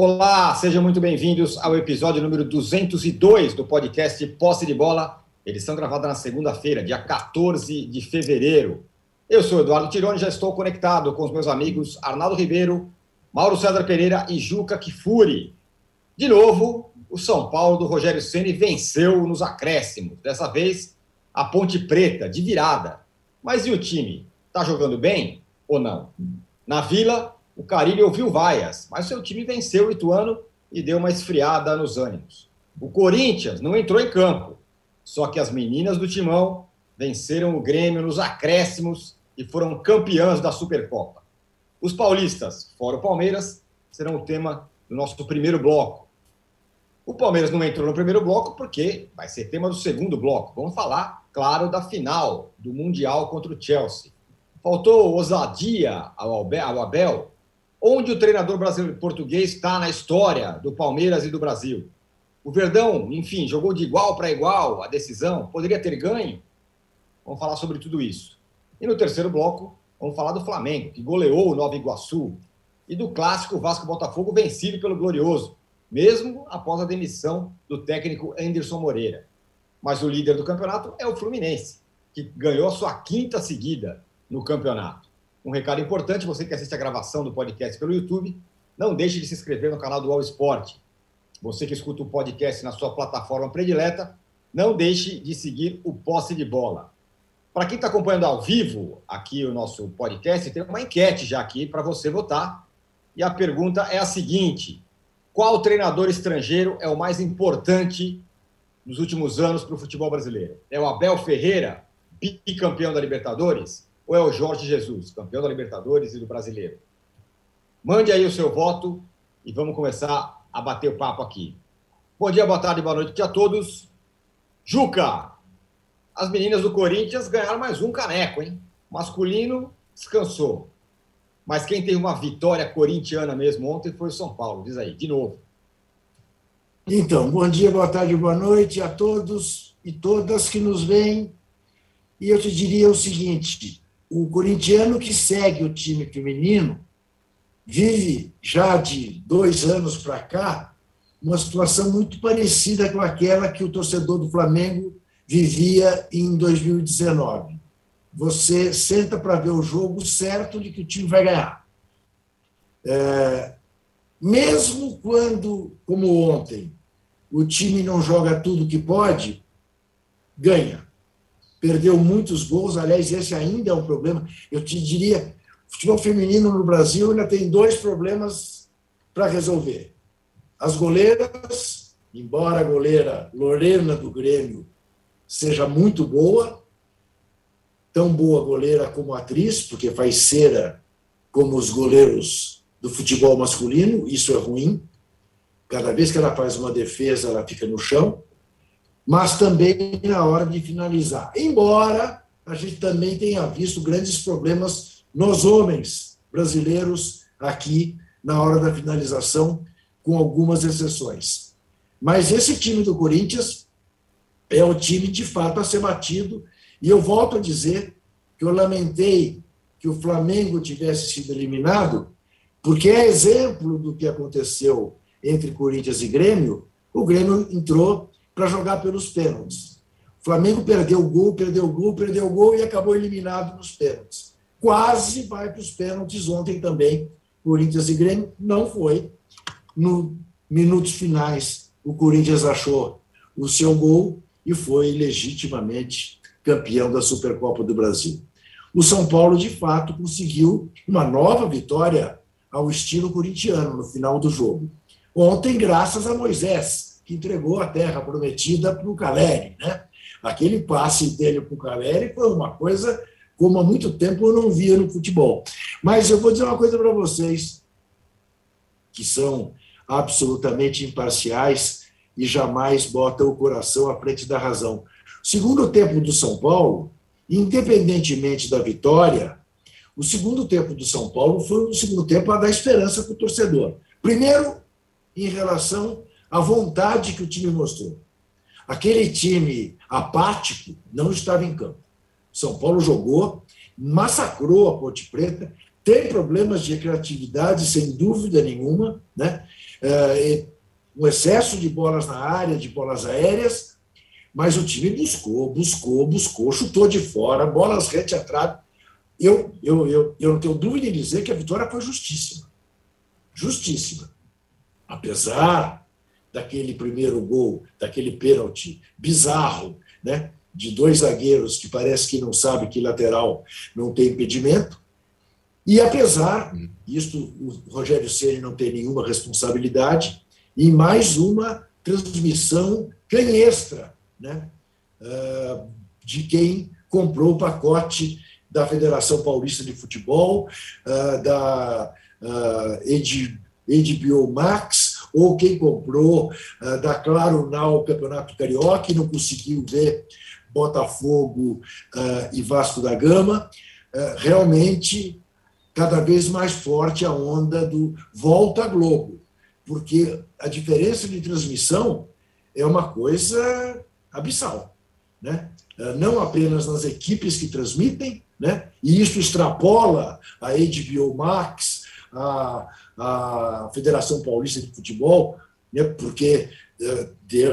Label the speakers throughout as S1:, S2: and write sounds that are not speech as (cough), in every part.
S1: Olá, sejam muito bem-vindos ao episódio número 202 do podcast Posse de Bola, edição gravada na segunda-feira, dia 14 de fevereiro. Eu sou Eduardo Tironi já estou conectado com os meus amigos Arnaldo Ribeiro, Mauro César Pereira e Juca Kifuri. De novo, o São Paulo do Rogério Ceni venceu nos acréscimos, dessa vez a Ponte Preta, de virada. Mas e o time? Está jogando bem ou não? Na Vila, o Carilho ouviu vaias, mas seu time venceu o Ituano e deu uma esfriada nos ânimos. O Corinthians não entrou em campo, só que as meninas do Timão venceram o Grêmio nos acréscimos e foram campeãs da Supercopa. Os paulistas, fora o Palmeiras, serão o tema do nosso primeiro bloco. O Palmeiras não entrou no primeiro bloco porque vai ser tema do segundo bloco. Vamos falar, claro, da final do Mundial contra o Chelsea. Faltou ousadia ao Abel Onde o treinador brasileiro português está na história do Palmeiras e do Brasil? O Verdão, enfim, jogou de igual para igual a decisão, poderia ter ganho? Vamos falar sobre tudo isso. E no terceiro bloco, vamos falar do Flamengo, que goleou o Nova Iguaçu, e do clássico Vasco-Botafogo vencido pelo Glorioso, mesmo após a demissão do técnico Anderson Moreira. Mas o líder do campeonato é o Fluminense, que ganhou a sua quinta seguida no campeonato. Um recado importante: você que assiste a gravação do podcast pelo YouTube, não deixe de se inscrever no canal do All Sport. Você que escuta o podcast na sua plataforma predileta, não deixe de seguir o Posse de Bola. Para quem está acompanhando ao vivo aqui o nosso podcast, tem uma enquete já aqui para você votar. E a pergunta é a seguinte: qual treinador estrangeiro é o mais importante nos últimos anos para o futebol brasileiro? É o Abel Ferreira, bicampeão da Libertadores? Ou é o Jorge Jesus, campeão da Libertadores e do Brasileiro? Mande aí o seu voto e vamos começar a bater o papo aqui. Bom dia, boa tarde, boa noite a todos. Juca, as meninas do Corinthians ganharam mais um caneco, hein? Masculino descansou. Mas quem teve uma vitória corintiana mesmo ontem foi o São Paulo. Diz aí, de novo.
S2: Então, bom dia, boa tarde, boa noite a todos e todas que nos veem. E eu te diria o seguinte: o corintiano que segue o time feminino vive já de dois anos para cá uma situação muito parecida com aquela que o torcedor do Flamengo vivia em 2019. Você senta para ver o jogo certo de que o time vai ganhar. É, mesmo quando, como ontem, o time não joga tudo que pode, ganha perdeu muitos gols. Aliás, esse ainda é um problema. Eu te diria, futebol feminino no Brasil ainda tem dois problemas para resolver. As goleiras, embora a goleira Lorena do Grêmio seja muito boa, tão boa goleira como atriz, porque faz cera como os goleiros do futebol masculino, isso é ruim. Cada vez que ela faz uma defesa, ela fica no chão mas também na hora de finalizar. Embora a gente também tenha visto grandes problemas nos homens brasileiros aqui na hora da finalização, com algumas exceções. Mas esse time do Corinthians é o time de fato a ser batido, e eu volto a dizer que eu lamentei que o Flamengo tivesse sido eliminado, porque é exemplo do que aconteceu entre Corinthians e Grêmio. O Grêmio entrou para jogar pelos pênaltis. O Flamengo perdeu o gol, perdeu o gol, perdeu o gol e acabou eliminado nos pênaltis. Quase vai para os pênaltis ontem também. Corinthians e Grêmio não foi. No minutos finais, o Corinthians achou o seu gol e foi legitimamente campeão da Supercopa do Brasil. O São Paulo, de fato, conseguiu uma nova vitória ao estilo corintiano no final do jogo. Ontem, graças a Moisés, que entregou a terra prometida para o Caleri. Né? Aquele passe dele para o Caleri foi uma coisa como há muito tempo eu não via no futebol. Mas eu vou dizer uma coisa para vocês, que são absolutamente imparciais e jamais botam o coração à frente da razão. Segundo tempo do São Paulo, independentemente da vitória, o segundo tempo do São Paulo foi um segundo tempo a dar esperança para o torcedor. Primeiro, em relação a vontade que o time mostrou. Aquele time apático não estava em campo. São Paulo jogou, massacrou a Ponte Preta, tem problemas de criatividade, sem dúvida nenhuma, né? é, um excesso de bolas na área, de bolas aéreas, mas o time buscou, buscou, buscou, chutou de fora, bolas rete a trave. Eu, eu, eu, eu não tenho dúvida em dizer que a vitória foi justíssima. Justíssima. Apesar daquele primeiro gol, daquele pênalti bizarro, né? de dois zagueiros que parece que não sabe que lateral não tem impedimento. E apesar, isto o Rogério Ceni não tem nenhuma responsabilidade, e mais uma transmissão canhestra né, ah, de quem comprou o pacote da Federação Paulista de Futebol, ah, da HBO ah, Max, ou quem comprou da Claro Now Campeonato Carioca e não conseguiu ver Botafogo e Vasco da Gama. realmente, cada vez mais forte a onda do volta Globo porque a diferença de transmissão é uma coisa abissal, né? não apenas nas equipes que transmitem, né? e isso extrapola a HBO Max, a, a Federação Paulista de Futebol, né? porque é,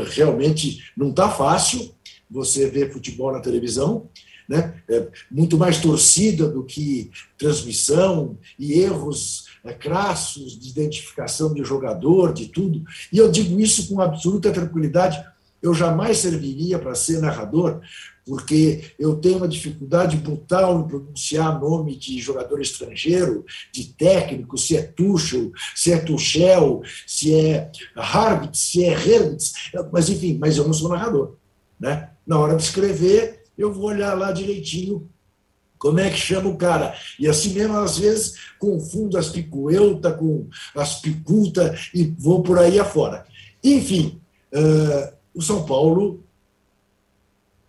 S2: realmente não está fácil você ver futebol na televisão, né? É muito mais torcida do que transmissão e erros é, crassos de identificação de jogador, de tudo. E eu digo isso com absoluta tranquilidade. Eu jamais serviria para ser narrador, porque eu tenho uma dificuldade brutal em pronunciar nome de jogador estrangeiro, de técnico, se é Tuchel, se é Tuchel, se é Harvitz, se é Herwitz, mas enfim, mas eu não sou narrador. Né? Na hora de escrever, eu vou olhar lá direitinho como é que chama o cara? E assim mesmo, às vezes, confundo as picuelta com as piculta e vou por aí afora. Enfim, uh, o São Paulo,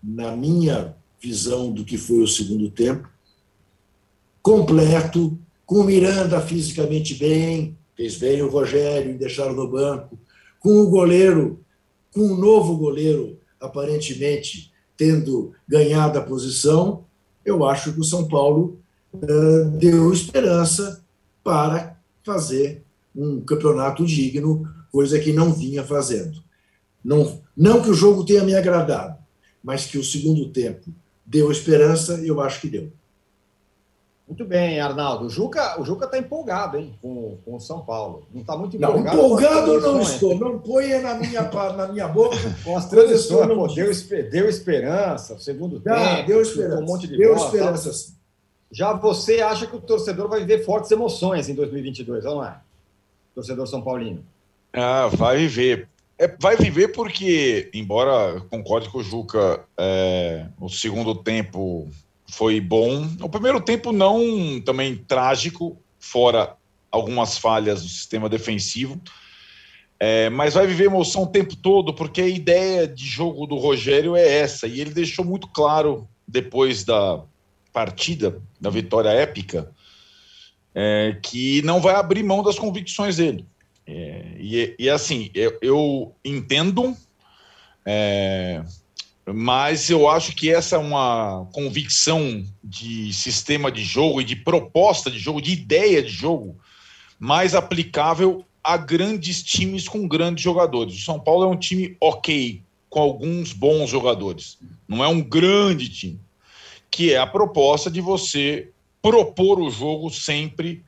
S2: na minha visão do que foi o segundo tempo, completo, com o Miranda fisicamente bem, fez bem o Rogério em deixá-lo no banco, com o goleiro, com o novo goleiro, aparentemente tendo ganhado a posição, eu acho que o São Paulo uh, deu esperança para fazer um campeonato digno, coisa que não vinha fazendo. Não, não que o jogo tenha me agradado, mas que o segundo tempo deu esperança, eu acho que deu.
S1: Muito bem, Arnaldo. O Juca está empolgado, hein, com, com o São Paulo. Não está muito empolgado.
S2: Não, empolgado não estou. Não ponha na minha, na minha boca. (laughs)
S1: Com as transições, pô, deu, deu esperança, segundo
S2: Já,
S1: tempo.
S2: Deu esperança. Um monte de deu bola, esperança. Tá?
S1: Já você acha que o torcedor vai viver fortes emoções em 2022, não é? Torcedor São Paulino.
S3: Ah, vai viver. É, vai viver porque, embora concorde com o Juca, é, o segundo tempo foi bom. O primeiro tempo não também trágico, fora algumas falhas do sistema defensivo. É, mas vai viver emoção o tempo todo, porque a ideia de jogo do Rogério é essa. E ele deixou muito claro depois da partida, da vitória épica, é, que não vai abrir mão das convicções dele. É, e, e, assim, eu, eu entendo é, mas eu acho que essa é uma convicção de sistema de jogo e de proposta de jogo, de ideia de jogo, mais aplicável a grandes times com grandes jogadores. O São Paulo é um time ok, com alguns bons jogadores. Não é um grande time. Que é a proposta de você propor o jogo sempre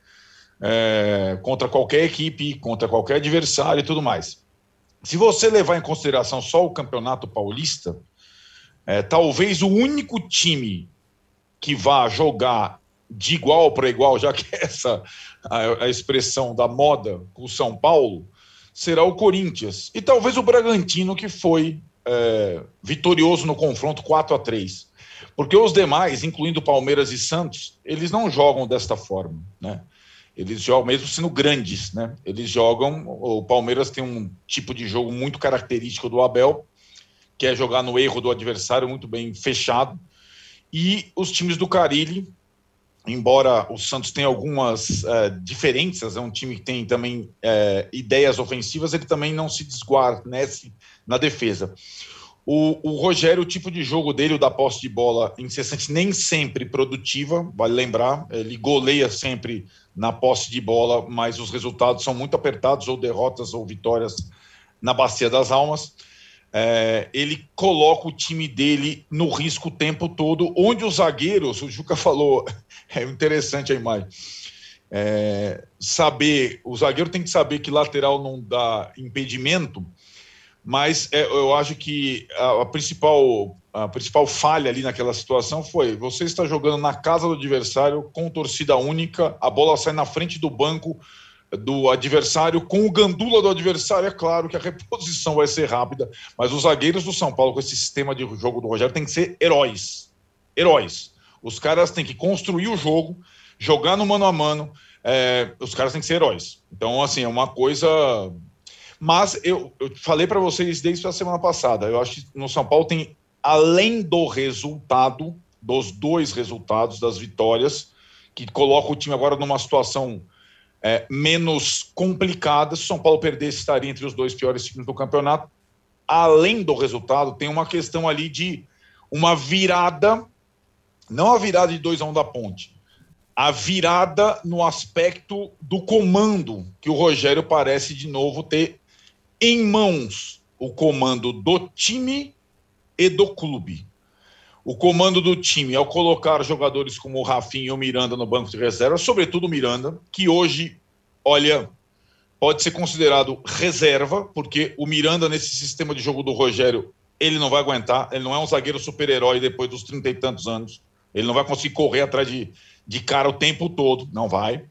S3: é, contra qualquer equipe, contra qualquer adversário e tudo mais. Se você levar em consideração só o Campeonato Paulista, é, talvez o único time que vá jogar de igual para igual, já que (laughs) essa a, a expressão da moda com o São Paulo, será o Corinthians. E talvez o Bragantino, que foi é, vitorioso no confronto 4 a 3 Porque os demais, incluindo Palmeiras e Santos, eles não jogam desta forma, né? Eles jogam, mesmo sendo grandes, né? Eles jogam. O Palmeiras tem um tipo de jogo muito característico do Abel, que é jogar no erro do adversário muito bem fechado. E os times do Carilli, embora o Santos tenha algumas é, diferenças, é um time que tem também é, ideias ofensivas, ele também não se desguarnece na defesa. O, o, Rogério, o tipo de jogo dele, o da posse de bola incessante, nem sempre produtiva, vale lembrar, ele goleia sempre na posse de bola, mas os resultados são muito apertados, ou derrotas ou vitórias na Bacia das Almas. É, ele coloca o time dele no risco o tempo todo, onde os zagueiros, o Juca falou, (laughs) é interessante a imagem. É, saber, o zagueiro tem que saber que lateral não dá impedimento, mas é, eu acho que a, a, principal a principal falha ali naquela situação foi você está jogando na casa do adversário com torcida única, a bola sai na frente do banco do adversário com o gandula do adversário, é claro que a reposição vai ser rápida, mas os zagueiros do São Paulo com esse sistema de jogo do Rogério tem que ser heróis. Heróis. Os caras têm que construir o jogo, jogar no mano a mano, é, os caras têm que ser heróis. Então, assim, é uma coisa mas eu, eu falei para vocês desde a semana passada, eu acho que no São Paulo tem, além do resultado, dos dois resultados, das vitórias, que coloca o time agora numa situação é, menos complicada. Se o São Paulo perdesse, estaria entre os dois piores times do campeonato. Além do resultado, tem uma questão ali de uma virada, não a virada de 2 a 1 um da ponte, a virada no aspecto do comando que o Rogério parece de novo ter em mãos o comando do time e do clube. O comando do time, ao colocar jogadores como o Rafinha e o Miranda no banco de reserva, sobretudo o Miranda, que hoje, olha, pode ser considerado reserva, porque o Miranda, nesse sistema de jogo do Rogério, ele não vai aguentar, ele não é um zagueiro super-herói depois dos trinta e tantos anos, ele não vai conseguir correr atrás de, de cara o tempo todo, não vai.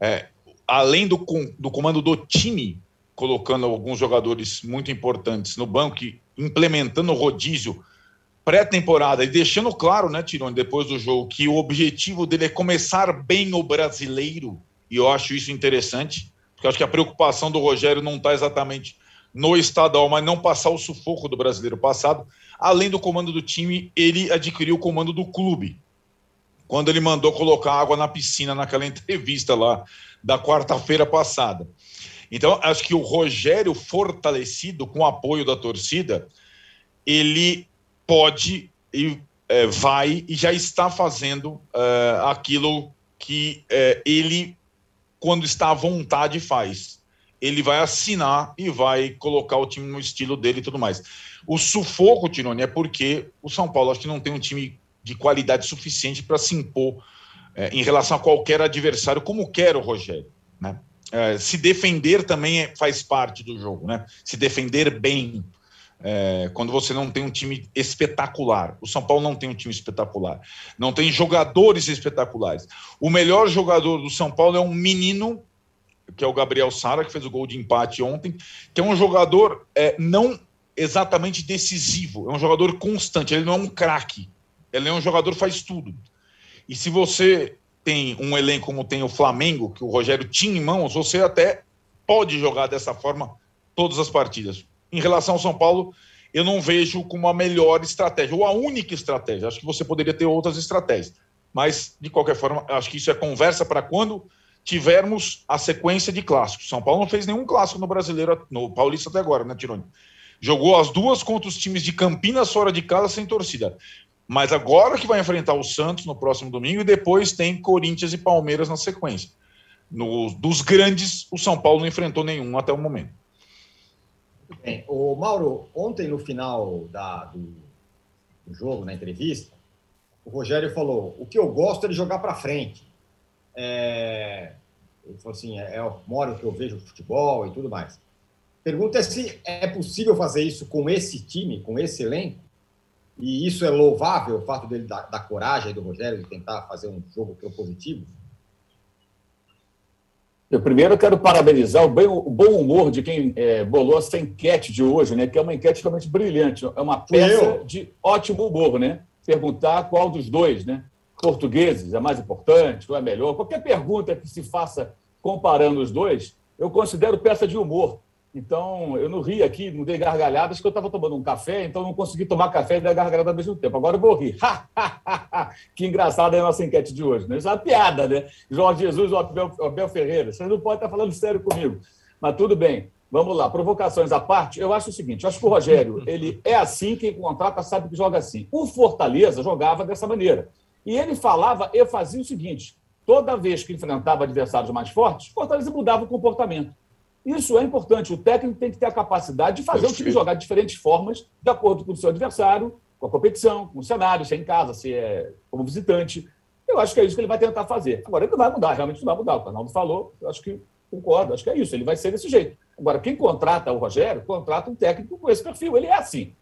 S3: É, além do, do comando do time, colocando alguns jogadores muito importantes no banco e implementando o rodízio pré-temporada e deixando claro, né, Tirone, depois do jogo, que o objetivo dele é começar bem o brasileiro, e eu acho isso interessante, porque acho que a preocupação do Rogério não está exatamente no estadual, mas não passar o sufoco do brasileiro passado. Além do comando do time, ele adquiriu o comando do clube. Quando ele mandou colocar água na piscina naquela (laughs) entrevista lá da quarta-feira passada. Então, acho que o Rogério, fortalecido com o apoio da torcida, ele pode e é, vai e já está fazendo é, aquilo que é, ele, quando está à vontade, faz. Ele vai assinar e vai colocar o time no estilo dele e tudo mais. O sufoco, Tirone, é porque o São Paulo acho que não tem um time de qualidade suficiente para se impor é, em relação a qualquer adversário, como quer o Rogério. Né? É, se defender também é, faz parte do jogo, né? Se defender bem. É, quando você não tem um time espetacular. O São Paulo não tem um time espetacular. Não tem jogadores espetaculares. O melhor jogador do São Paulo é um menino, que é o Gabriel Sara, que fez o gol de empate ontem, que é um jogador é, não exatamente decisivo, é um jogador constante. Ele não é um craque. Ele é um jogador faz tudo. E se você tem um elenco como tem o Flamengo, que o Rogério tinha em mãos, você até pode jogar dessa forma todas as partidas. Em relação ao São Paulo, eu não vejo como a melhor estratégia, ou a única estratégia. Acho que você poderia ter outras estratégias. Mas, de qualquer forma, acho que isso é conversa para quando tivermos a sequência de clássicos. São Paulo não fez nenhum clássico no brasileiro, no Paulista até agora, né, Tironi? Jogou as duas contra os times de Campinas fora de casa sem torcida. Mas agora que vai enfrentar o Santos no próximo domingo e depois tem Corinthians e Palmeiras na sequência. No, dos grandes, o São Paulo não enfrentou nenhum até o momento.
S1: Bem. O Mauro, ontem no final da, do, do jogo, na entrevista, o Rogério falou: o que eu gosto é de jogar para frente. É, ele falou assim: é, é o modo que eu vejo futebol e tudo mais. Pergunta é se é possível fazer isso com esse time, com esse elenco, e isso é louvável, o fato dele da, da coragem do Rogério de tentar fazer um jogo propositivo?
S4: Eu primeiro quero parabenizar o, bem, o bom humor de quem é, bolou essa enquete de hoje, né? Que é uma enquete realmente brilhante. É uma peça de ótimo humor, né? Perguntar qual dos dois, né? Portugueses é mais importante, qual é melhor? Qualquer pergunta que se faça comparando os dois, eu considero peça de humor. Então, eu não ri aqui, não dei gargalhadas, porque eu estava tomando um café, então não consegui tomar café e dar gargalhada ao mesmo tempo. Agora eu vou rir. (laughs) que engraçada é a nossa enquete de hoje. Né? Isso é uma piada, né? Jorge Jesus ou Abel, Abel Ferreira. Vocês não podem estar falando sério comigo. Mas tudo bem. Vamos lá, provocações à parte, eu acho o seguinte: eu acho que o Rogério (laughs) ele é assim, quem contrata sabe que joga assim. O Fortaleza jogava dessa maneira. E ele falava e fazia o seguinte: toda vez que enfrentava adversários mais fortes, Fortaleza mudava o comportamento. Isso é importante. O técnico tem que ter a capacidade de fazer o time jogar de diferentes formas, de acordo com o seu adversário, com a competição, com o cenário, se é em casa, se é como visitante. Eu acho que é isso que ele vai tentar fazer. Agora, ele não vai mudar, realmente não vai mudar. O Arnaldo falou, eu acho que concordo, acho que é isso. Ele vai ser desse jeito. Agora, quem contrata o Rogério, contrata um técnico com esse perfil. Ele é assim.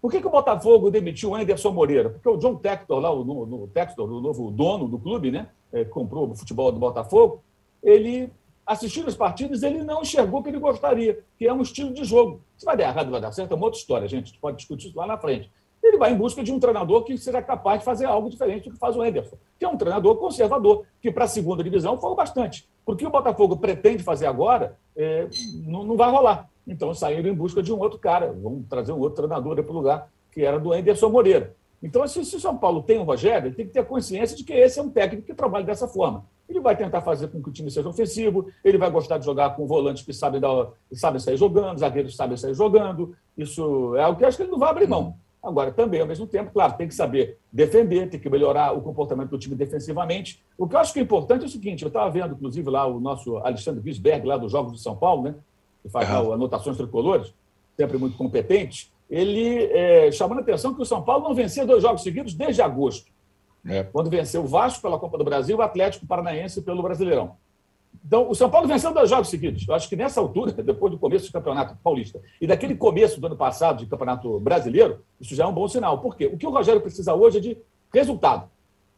S4: Por que, que o Botafogo demitiu o Anderson Moreira? Porque o John Tector, lá, o, no, Tector, o novo dono do clube, né, é, comprou o futebol do Botafogo, ele, assistindo as partidas, ele não enxergou o que ele gostaria, que é um estilo de jogo. Se vai dar errado, vai dar certo, é uma outra história, gente. A gente pode discutir isso lá na frente. Ele vai em busca de um treinador que seja capaz de fazer algo diferente do que faz o Anderson, que é um treinador conservador, que para a segunda divisão foi bastante. Porque o Botafogo pretende fazer agora, é, não, não vai rolar. Então saíram em busca de um outro cara, vamos trazer um outro treinador para o lugar, que era do Anderson Moreira. Então, se, se o São Paulo tem o Rogério, ele tem que ter consciência de que esse é um técnico que trabalha dessa forma. Vai tentar fazer com que o time seja ofensivo, ele vai gostar de jogar com volantes que sabem, dar, que sabem sair jogando, zagueiros que sabem sair jogando. Isso é o que eu acho que ele não vai abrir mão. Agora, também, ao mesmo tempo, claro, tem que saber defender, tem que melhorar o comportamento do time defensivamente. O que eu acho que é importante é o seguinte: eu estava vendo, inclusive, lá o nosso Alexandre Gisberg, lá dos Jogos de São Paulo, né? que faz uhum. anotações tricolores, sempre muito competente, ele é, chamando a atenção que o São Paulo não vencia dois jogos seguidos desde agosto, é. quando venceu o Vasco pela Copa do Brasil o Atlético Paranaense pelo Brasileirão. Então, o São Paulo venceu dois jogos seguidos. Eu acho que nessa altura, (laughs) depois do começo do Campeonato Paulista e daquele começo do ano passado de Campeonato Brasileiro, isso já é um bom sinal. Por quê? O que o Rogério precisa hoje é de resultado.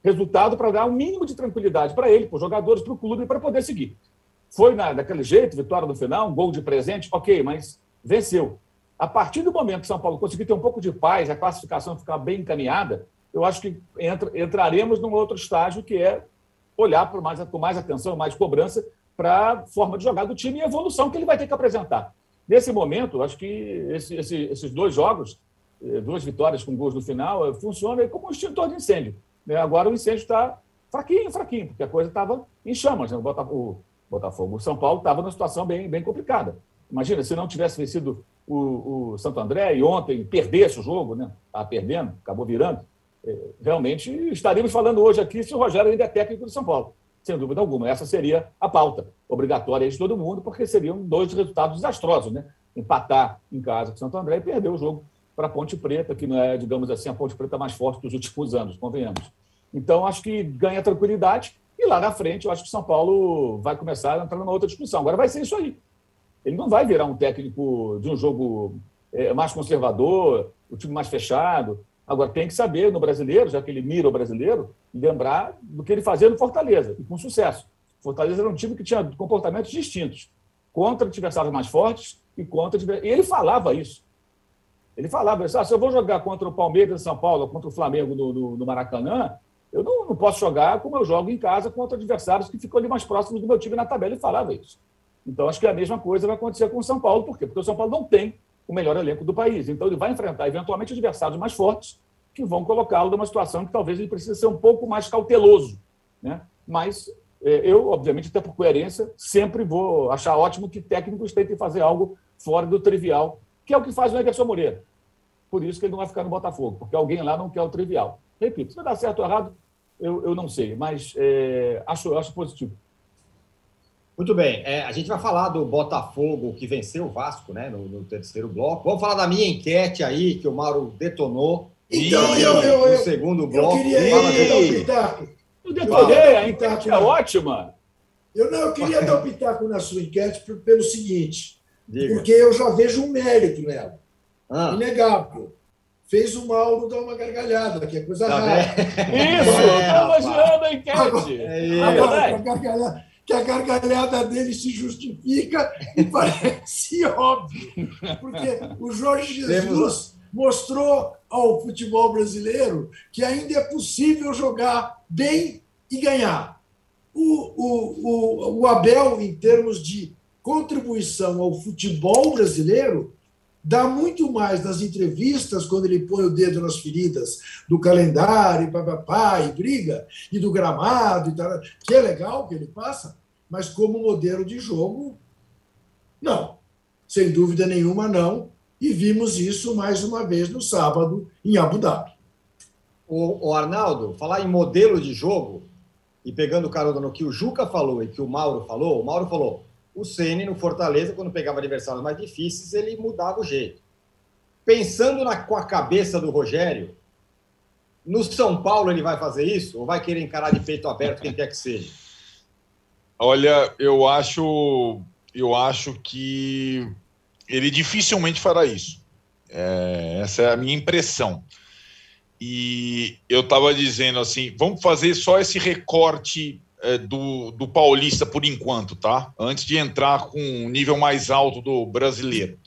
S4: Resultado para dar um mínimo de tranquilidade para ele, para os jogadores, para o clube, para poder seguir. Foi na, daquele jeito, vitória no final, um gol de presente, ok, mas venceu. A partir do momento que São Paulo conseguir ter um pouco de paz, a classificação ficar bem encaminhada, eu acho que entra, entraremos num outro estágio que é olhar por mais, com mais atenção, mais cobrança para a forma de jogar do time e a evolução que ele vai ter que apresentar. Nesse momento, acho que esse, esse, esses dois jogos, eh, duas vitórias com gols no final, eh, funcionam como um extintor de incêndio. Né? Agora o incêndio está fraquinho, fraquinho, porque a coisa estava em chamas. Né? O Botafogo, Botafogo. O São Paulo estava numa situação bem, bem complicada. Imagina, se não tivesse vencido o, o Santo André e ontem perdesse o jogo, né? Estava perdendo, acabou virando. É, realmente estaríamos falando hoje aqui se o Rogério ainda é técnico do São Paulo. Sem dúvida alguma. Essa seria a pauta obrigatória de todo mundo, porque seriam dois resultados desastrosos, né? Empatar em casa com o Santo André e perder o jogo para a Ponte Preta, que não é, digamos assim, a Ponte Preta mais forte dos últimos anos, convenhamos. Então, acho que ganha tranquilidade e lá na frente, eu acho que o São Paulo vai começar a entrar numa outra discussão. Agora vai ser isso aí. Ele não vai virar um técnico de um jogo é, mais conservador, o time mais fechado. Agora, tem que saber, no brasileiro, já que ele mira o brasileiro, lembrar do que ele fazia no Fortaleza, e com sucesso. Fortaleza era um time que tinha comportamentos distintos, contra adversários mais fortes e contra. E ele falava isso. Ele falava isso. Ah, se eu vou jogar contra o Palmeiras de São Paulo, contra o Flamengo no Maracanã, eu não, não, posso jogar como eu jogo em casa contra adversários que ficam ali mais próximos do meu time na tabela e falava isso. Então, acho que a mesma coisa vai acontecer com o São Paulo. Por quê? Porque o São Paulo não tem o melhor elenco do país. Então, ele vai enfrentar, eventualmente, adversários mais fortes que vão colocá-lo numa situação que talvez ele precise ser um pouco mais cauteloso. Né? Mas é, eu, obviamente, até por coerência, sempre vou achar ótimo que técnicos tentem fazer algo fora do trivial, que é o que faz o Anderson Moreira. Por isso que ele não vai ficar no Botafogo, porque alguém lá não quer o trivial. Repito, se vai dar certo ou errado, eu, eu não sei, mas é, acho, acho positivo.
S1: Muito bem, é, a gente vai falar do Botafogo que venceu o Vasco né, no, no, terceiro bloco. Vamos falar da minha enquete aí, que o Mauro detonou.
S2: Então, e, eu, eu,
S1: eu, no segundo bloco. Eu
S2: queria
S1: fala
S2: dar um pitaco.
S4: Eu detonei, a enquete é ótima.
S2: Eu, não, eu queria dar um pitaco na sua enquete pelo seguinte, Diga. porque eu já vejo um mérito nela. Ah. Inegável fez o Mauro dar uma gargalhada, que é coisa tá rara.
S4: Isso, estou imaginando a enquete.
S2: É agora, gargalhada, que a gargalhada dele se justifica e (laughs) parece óbvio. Porque o Jorge Jesus mostrou ao futebol brasileiro que ainda é possível jogar bem e ganhar. O, o, o, o Abel, em termos de contribuição ao futebol brasileiro, dá muito mais nas entrevistas, quando ele põe o dedo nas feridas do calendário, e papapá, e briga, e do gramado, e tal, que é legal que ele passa, mas como modelo de jogo, não. Sem dúvida nenhuma, não. E vimos isso mais uma vez no sábado, em Abu Dhabi.
S1: O, o Arnaldo, falar em modelo de jogo, e pegando o carona no que o Juca falou e que o Mauro falou, o Mauro falou: o Ceni no Fortaleza, quando pegava adversários mais difíceis, ele mudava o jeito. Pensando na, com a cabeça do Rogério, no São Paulo ele vai fazer isso? Ou vai querer encarar de peito aberto quem quer que seja?
S3: Olha, eu acho, eu acho que ele dificilmente fará isso. É, essa é a minha impressão. E eu estava dizendo assim, vamos fazer só esse recorte do, do Paulista por enquanto, tá? Antes de entrar com um nível mais alto do brasileiro.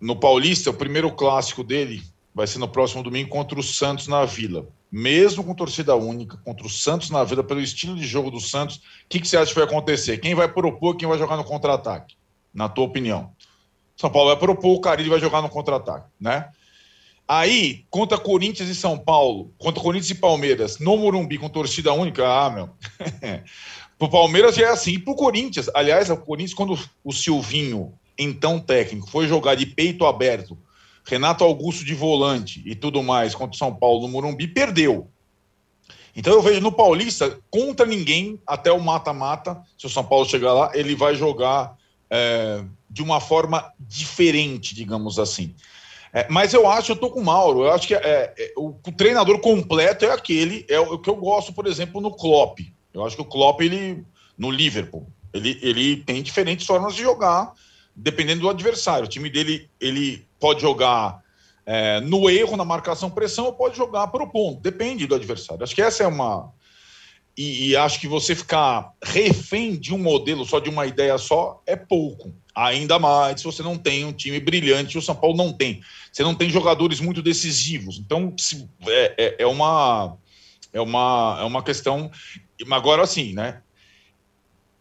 S3: No Paulista, o primeiro clássico dele vai ser no próximo domingo contra o Santos na Vila. Mesmo com torcida única, contra o Santos na Vila, pelo estilo de jogo do Santos, o que, que você acha que vai acontecer? Quem vai propor, quem vai jogar no contra-ataque? Na tua opinião. São Paulo vai propor, o Carilho vai jogar no contra-ataque, né? Aí, contra Corinthians e São Paulo, contra Corinthians e Palmeiras, no Morumbi com torcida única, ah, meu. (laughs) pro Palmeiras já é assim. E pro Corinthians, aliás, o Corinthians, quando o Silvinho, então técnico, foi jogar de peito aberto, Renato Augusto de volante e tudo mais contra o São Paulo no Morumbi, perdeu. Então eu vejo no Paulista, contra ninguém, até o mata-mata, se o São Paulo chegar lá, ele vai jogar é, de uma forma diferente, digamos assim. É, mas eu acho, eu tô com o Mauro, eu acho que é, é, o, o, treinador completo é aquele, é o, o, que eu gosto, por exemplo, no Klopp. Eu acho que o Klopp, ele, no Liverpool, ele, ele tem diferentes formas de jogar, dependendo do adversário. O time dele, ele pode jogar é, no erro, na marcação pressão, ou pode jogar para o ponto, depende do adversário. Acho que essa é uma... E, e acho que você ficar refém de um modelo só, de uma ideia só, é pouco. Ainda mais se você não tem um time brilhante, o São Paulo não tem. Você não tem jogadores muito decisivos. Então, é, é, é uma, é, uma, é uma questão. Agora, assim, né?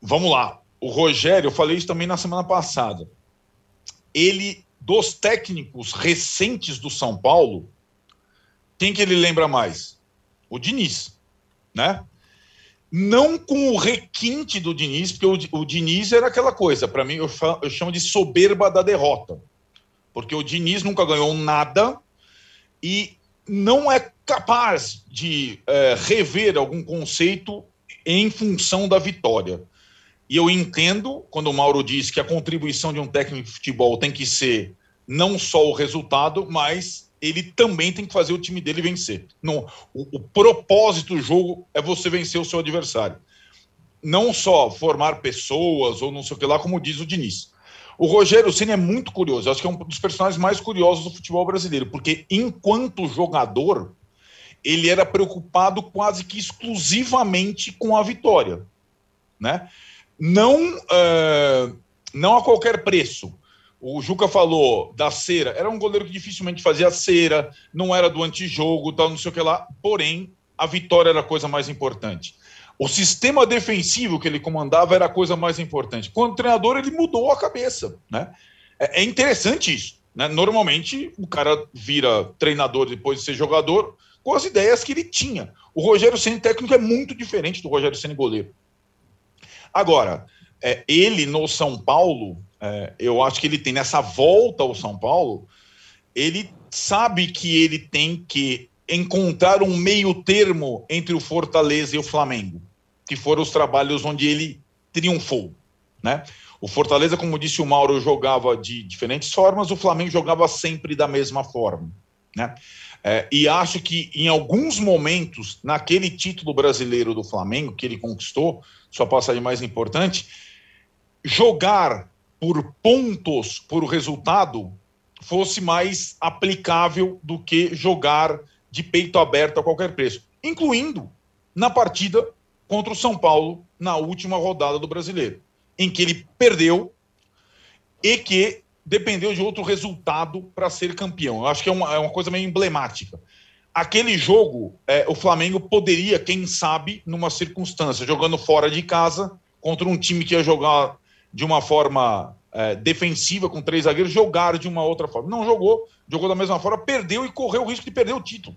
S3: Vamos lá. O Rogério, eu falei isso também na semana passada. Ele, dos técnicos recentes do São Paulo, quem que ele lembra mais? O Diniz, né? Não com o requinte do Diniz, porque o, o Diniz era aquela coisa, para mim, eu, eu, chamo de soberba da derrota. Porque o Diniz nunca ganhou nada e não é capaz de é, rever algum conceito em função da vitória. E eu entendo quando o Mauro diz que a contribuição de um técnico de futebol tem que ser não só o resultado, mas ele também tem que fazer o time dele vencer. Não, o, o, propósito do jogo é você vencer o seu adversário. Não só formar pessoas ou não sei o que lá, como diz o Diniz. O Rogério Ceni é muito curioso. Acho que é um dos personagens mais curiosos do futebol brasileiro, porque enquanto jogador, ele era preocupado quase que exclusivamente com a vitória, né? Não, uh, não a qualquer preço o Juca falou da cera, era um goleiro que dificilmente fazia cera, não era do antijogo, tal, não sei o que lá. Porém, a vitória era a coisa mais importante. O sistema defensivo que ele comandava era a coisa mais importante. Quando treinador, ele mudou a cabeça. Né? É, é interessante isso. Né? Normalmente, o cara vira treinador depois de ser jogador com as ideias que ele tinha. O Rogério Senna técnico é muito diferente do Rogério Senna goleiro. Agora, é, ele no São Paulo, é, eu acho que ele tem nessa volta ao São Paulo, ele sabe que ele tem que encontrar um meio termo entre o Fortaleza e o Flamengo, que foram os trabalhos onde ele triunfou, né? O Fortaleza, como disse o Mauro, jogava de diferentes formas, o Flamengo jogava sempre da mesma forma, né? É, e acho que em alguns momentos, naquele título brasileiro do Flamengo que ele conquistou, sua passagem mais importante, jogar por pontos, por resultado, fosse mais aplicável do que jogar de peito aberto a qualquer preço, incluindo na partida contra o São Paulo na última rodada do Brasileiro, em que ele perdeu e que dependeu de outro resultado para ser campeão. Eu acho que é uma, é uma coisa meio emblemática. Aquele jogo, é, o Flamengo poderia, quem sabe, numa circunstância, jogando fora de casa, contra um time que ia jogar de uma forma é, defensiva com três zagueiros, jogar de uma outra forma. Não jogou, jogou da mesma forma, perdeu e correu o risco de perder o título.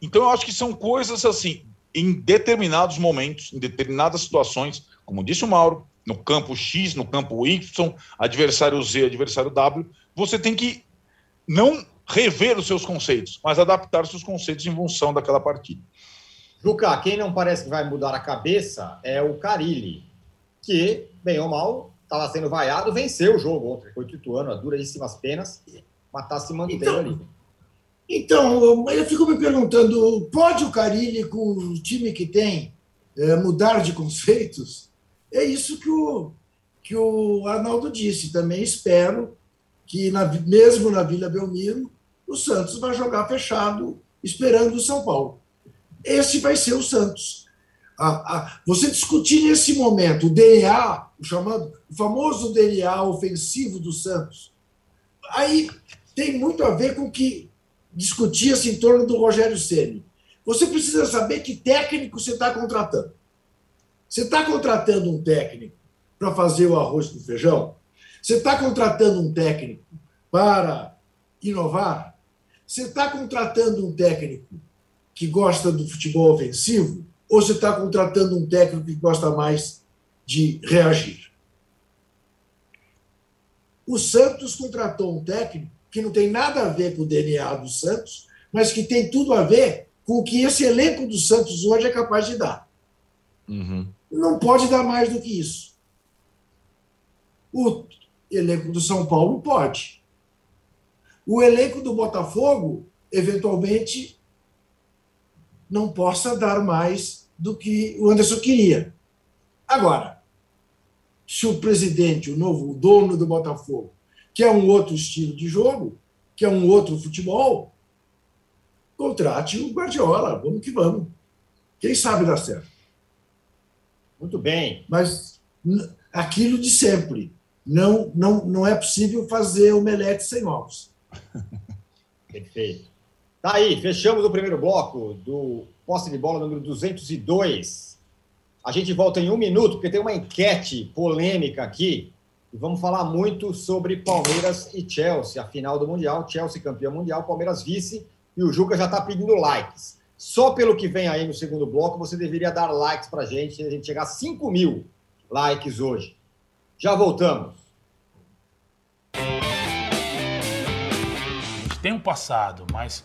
S3: Então eu acho que são coisas assim, em determinados momentos, em determinadas situações, como disse o Mauro, no campo X, no campo Y, adversário Z, adversário W, você tem que não rever os seus conceitos, mas adaptar os seus conceitos em função daquela partida.
S1: Luca, quem não parece que vai mudar a cabeça é o Carilli, que, bem ou mal, estava sendo vaiado, venceu o jogo ontem. Foi Tituano a duríssimas penas, mas está se mantendo
S2: Então,
S1: ali.
S2: Então, eu fico me perguntando: pode o Carilli, com o time que tem, eh, mudar de (laughs) conceitos? É isso que o, que o Arnaldo disse. Também espero que, na- mesmo na Vila Belmiro, o Santos vai jogar fechado, esperando o São Paulo. Esse vai ser o Santos. A- a- você discutir nesse momento o DNA, o, chamado, o famoso DNA ofensivo do Santos, aí tem muito a ver com o que discutia-se em torno do Rogério Ceni. Você precisa saber que técnico você está contratando. Você está contratando um técnico para fazer o arroz com feijão? Você está contratando um técnico para inovar? Você está contratando um técnico que gosta do futebol ofensivo? Ou você está contratando um técnico que gosta mais de reagir? O Santos contratou um técnico que não tem nada a ver com o DNA do Santos, mas que tem tudo a ver com o que esse elenco do Santos hoje é capaz de dar.
S3: Uhum.
S2: Não pode dar mais do que isso. O elenco do São Paulo pode. O elenco do Botafogo, eventualmente, não possa dar mais do que o Anderson queria. Agora, se o presidente, o novo o dono do Botafogo, quer um outro estilo de jogo, quer um outro futebol, contrate o Guardiola. Vamos que vamos. Quem sabe dar certo
S1: Muito bem.
S2: mas aquilo de sempre. Não, não, não é possível fazer omelete sem ovos. (laughs)
S1: Perfeito. Tá aí, fechamos o primeiro bloco do posse de bola número 202. A gente volta em um minuto, porque tem uma enquete polêmica aqui. E vamos falar muito sobre Palmeiras e Chelsea, a final do Mundial. Chelsea campeão mundial, Palmeiras vice. E o Juca já está pedindo likes. Só pelo que vem aí no segundo bloco, você deveria dar likes para a gente, a gente chegar a 5 mil likes hoje. Já voltamos.
S5: A gente tem um passado, mas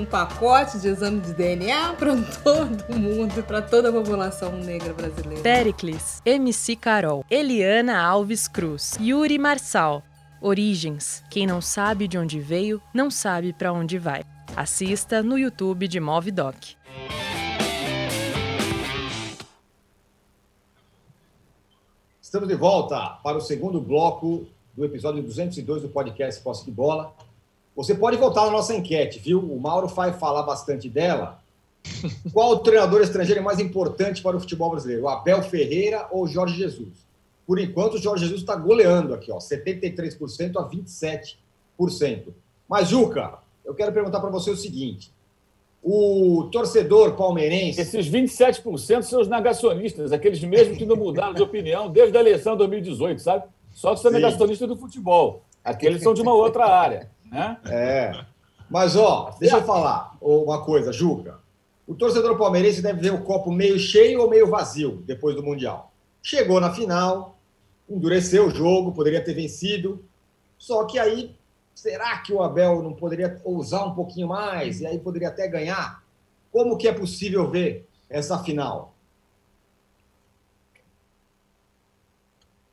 S6: Um pacote de exame de DNA para (laughs) todo mundo, para toda a população negra brasileira.
S7: Pericles, MC Carol, Eliana Alves Cruz, Yuri Marçal. Origens. Quem não sabe de onde veio, não sabe para onde vai. Assista no YouTube de Movidoc.
S1: Estamos de volta para o segundo bloco do episódio 202 do podcast Posse de Bola. Você pode voltar na nossa enquete, viu? O Mauro vai falar bastante dela. Qual o treinador estrangeiro é mais importante para o futebol brasileiro? O Abel Ferreira ou o Jorge Jesus? Por enquanto, o Jorge Jesus está goleando aqui, ó, 73% a 27%. Mas, Juca, eu quero perguntar para você o seguinte: o torcedor palmeirense.
S4: Esses 27% são os negacionistas, aqueles mesmos que não mudaram de opinião desde a eleição de 2018, sabe? Só que são negacionistas do futebol. Aqueles são de uma outra área. Né?
S1: É. Mas, ó, deixa eu falar uma coisa, Juca. O torcedor palmeirense deve ver o copo meio cheio ou meio vazio depois do Mundial. Chegou na final, endureceu o jogo, poderia ter vencido. Só que aí, será que o Abel não poderia ousar um pouquinho mais e aí poderia até ganhar? Como que é possível ver essa final?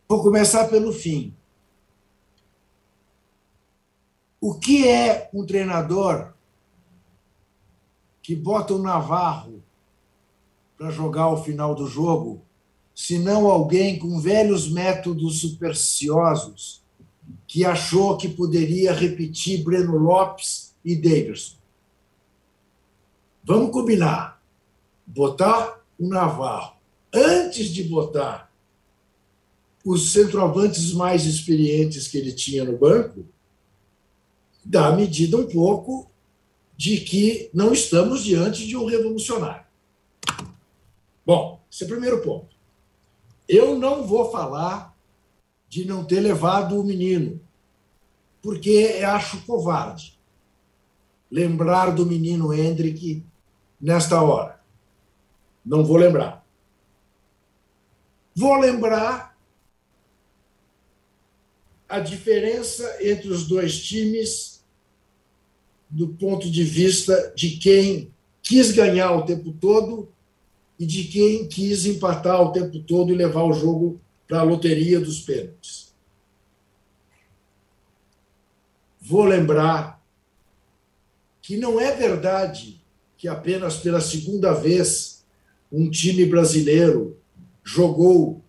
S2: Vou começar pelo fim. O que é um treinador que bota o Navarro para jogar o final do jogo, se não alguém com velhos métodos supersticiosos que achou que poderia repetir Breno Lopes e Davidson? Vamos combinar. Botar o Navarro antes de botar os centroavantes mais experientes que ele tinha no banco, dá medida um pouco de que não estamos diante de um revolucionário. Bom, esse é o primeiro ponto. Eu não vou falar de não ter levado o menino, porque acho covarde lembrar do menino Hendrick nesta hora. Não vou lembrar. Vou lembrar a diferença entre os dois times do ponto de vista de quem quis ganhar o tempo todo e de quem quis empatar o tempo todo e levar o jogo para a loteria dos pênaltis. Vou lembrar que não é verdade que apenas pela segunda vez um time brasileiro jogou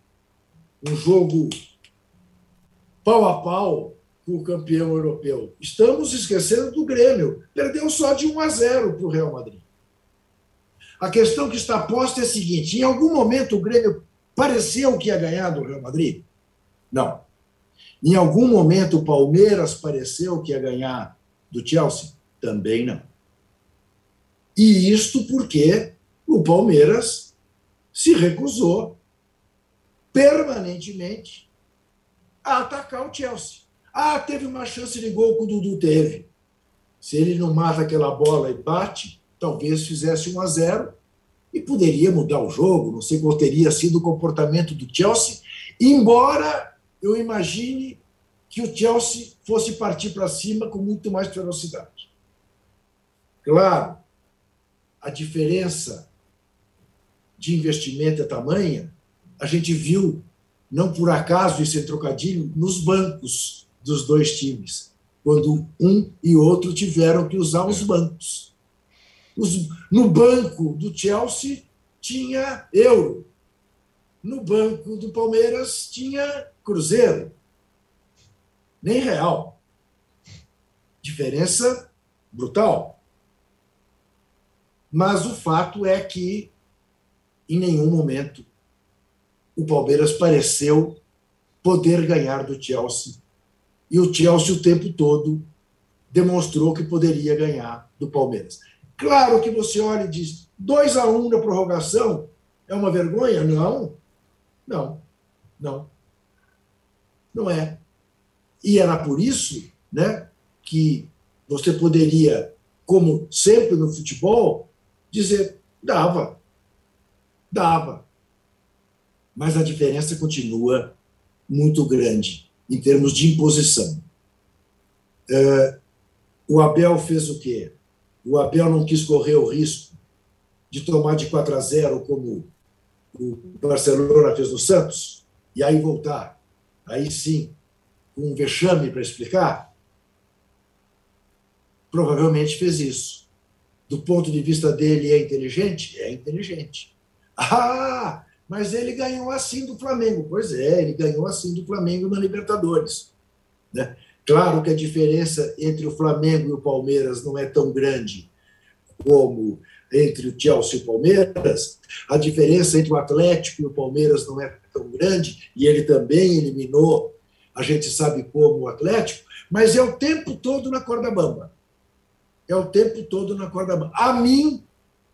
S2: um jogo pau a pau o campeão europeu. Estamos esquecendo do Grêmio. Perdeu só de 1 a 0 para o Real Madrid. A questão que está posta é a seguinte: em algum momento o Grêmio pareceu que ia ganhar do Real Madrid? Não. Em algum momento o Palmeiras pareceu que ia ganhar do Chelsea? Também não. E isto porque o Palmeiras se recusou permanentemente a atacar o Chelsea. Ah, teve uma chance de gol que o Dudu teve. Se ele não mata aquela bola e bate, talvez fizesse 1 a 0 e poderia mudar o jogo. Não sei qual teria sido o comportamento do Chelsea, embora eu imagine que o Chelsea fosse partir para cima com muito mais velocidade. Claro, a diferença de investimento é tamanha, a gente viu, não por acaso é trocadilho, nos bancos dos dois times, quando um e outro tiveram que usar os bancos. Os, no banco do Chelsea tinha euro, no banco do Palmeiras tinha cruzeiro, nem real. Diferença brutal. Mas o fato é que, em nenhum momento, o Palmeiras pareceu poder ganhar do Chelsea. E o Chelsea, o tempo todo, demonstrou que poderia ganhar do Palmeiras. Claro que você olha e diz: 2 a 1 um na prorrogação é uma vergonha? Não. Não. Não. Não é. E era por isso né, que você poderia, como sempre no futebol, dizer: dava. Dava mas a diferença continua muito grande em termos de imposição. Uh, o Abel fez o quê? O Abel não quis correr o risco de tomar de 4 a 0 como o Barcelona fez no Santos e aí voltar, aí sim, com um vexame para explicar. Provavelmente fez isso. Do ponto de vista dele, é inteligente? É inteligente. Ah, mas ele ganhou assim do Flamengo. Pois é, ele ganhou assim do Flamengo na Libertadores. Né? Claro que a diferença entre o Flamengo e o Palmeiras não é tão grande como entre o Chelsea e o Palmeiras. A diferença entre o Atlético e o Palmeiras não é tão grande, e ele também eliminou, a gente sabe como, o Atlético, mas é o tempo todo na corda bamba. É o tempo todo na corda bamba. A mim,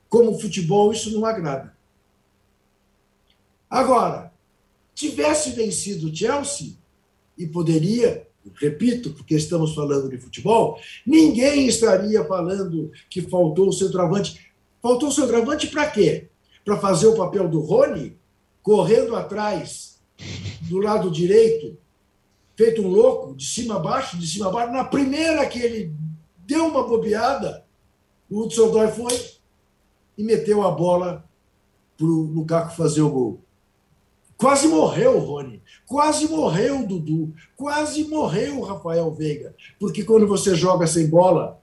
S2: como futebol, isso não agrada. Agora, tivesse vencido o Chelsea, e poderia, repito, porque estamos falando de futebol, ninguém estaria falando que faltou o centroavante. Faltou o centroavante para quê? Para fazer o papel do Rony, correndo atrás do lado direito, feito um louco, de cima a baixo, de cima a baixo. Na primeira que ele deu uma bobeada, o Hudson Dói foi e meteu a bola para o Lukaku fazer o gol. Quase morreu o Rony, quase morreu o Dudu, quase morreu o Rafael Veiga, porque quando você joga sem bola,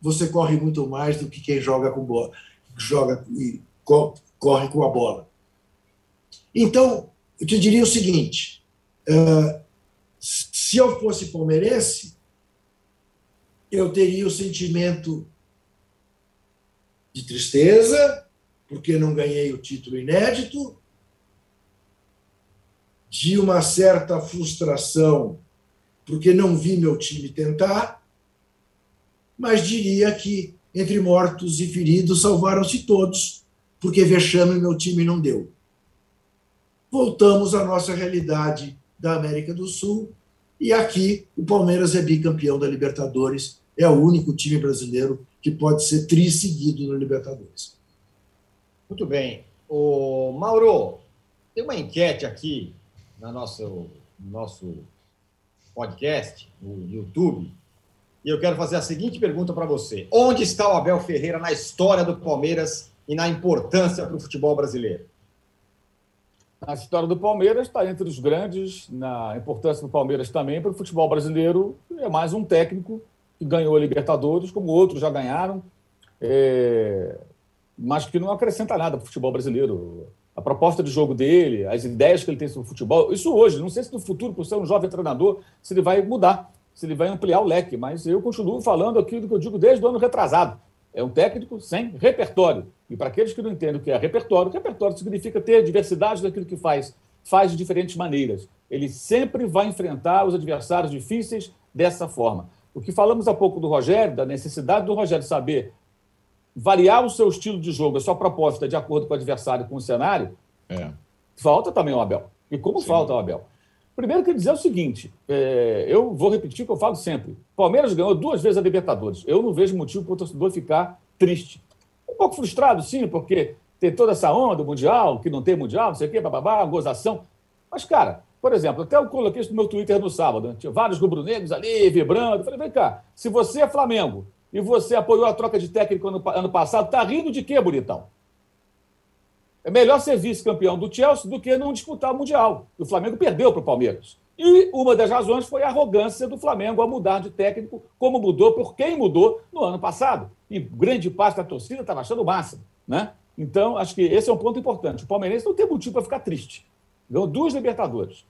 S2: você corre muito mais do que quem joga com bola, joga e corre com a bola. Então, eu te diria o seguinte: uh, se eu fosse palmeirense, eu teria o sentimento de tristeza, porque não ganhei o título inédito, de uma certa frustração, porque não vi meu time tentar, mas diria que entre mortos e feridos salvaram-se todos, porque vexame meu time não deu. Voltamos à nossa realidade da América do Sul, e aqui o Palmeiras é bicampeão da Libertadores, é o único time brasileiro que pode ser tri seguido na Libertadores.
S1: Muito bem. O Mauro, tem uma enquete aqui no nosso, no nosso podcast, no YouTube, e eu quero fazer a seguinte pergunta para você: Onde está o Abel Ferreira na história do Palmeiras e na importância para o futebol brasileiro?
S4: Na história do Palmeiras está entre os grandes, na importância do Palmeiras também para o futebol brasileiro. É mais um técnico que ganhou a Libertadores, como outros já ganharam, é... mas que não acrescenta nada para o futebol brasileiro. A proposta de jogo dele, as ideias que ele tem sobre o futebol, isso hoje, não sei se no futuro, por ser um jovem treinador, se ele vai mudar, se ele vai ampliar o leque, mas eu continuo falando aquilo que eu digo desde o ano retrasado. É um técnico sem repertório. E para aqueles que não entendem o que é repertório, repertório significa ter diversidade daquilo que faz, faz de diferentes maneiras. Ele sempre vai enfrentar os adversários difíceis dessa forma. O que falamos há pouco do Rogério, da necessidade do Rogério saber variar o seu estilo de jogo, a sua proposta de acordo com o adversário, com o cenário, é. falta também o Abel. E como Sim. falta o Abel? Primeiro, quero dizer o seguinte: é, eu vou repetir o que eu falo sempre. Palmeiras ganhou duas vezes a Libertadores. Eu não vejo motivo para o torcedor ficar triste. Um pouco frustrado, sim, porque tem toda essa onda do Mundial, que não tem Mundial, não sei o quê, bababá, gozação. Mas, cara, por exemplo, até eu coloquei isso no meu Twitter no sábado. Né? Tinha vários rubro-negros ali vibrando. Eu falei, vem cá, se você é Flamengo e você apoiou a troca de técnico ano, ano passado, tá rindo de quê, bonitão? É melhor ser vice-campeão do Chelsea do que não disputar o Mundial. O Flamengo perdeu para o Palmeiras. E uma das razões foi a arrogância do Flamengo a mudar de técnico, como mudou, por quem mudou no ano passado. E grande parte da torcida estava achando massa. Né? Então, acho que esse é um ponto importante. O palmeirense não tem motivo para ficar triste. Ganhou duas Libertadores.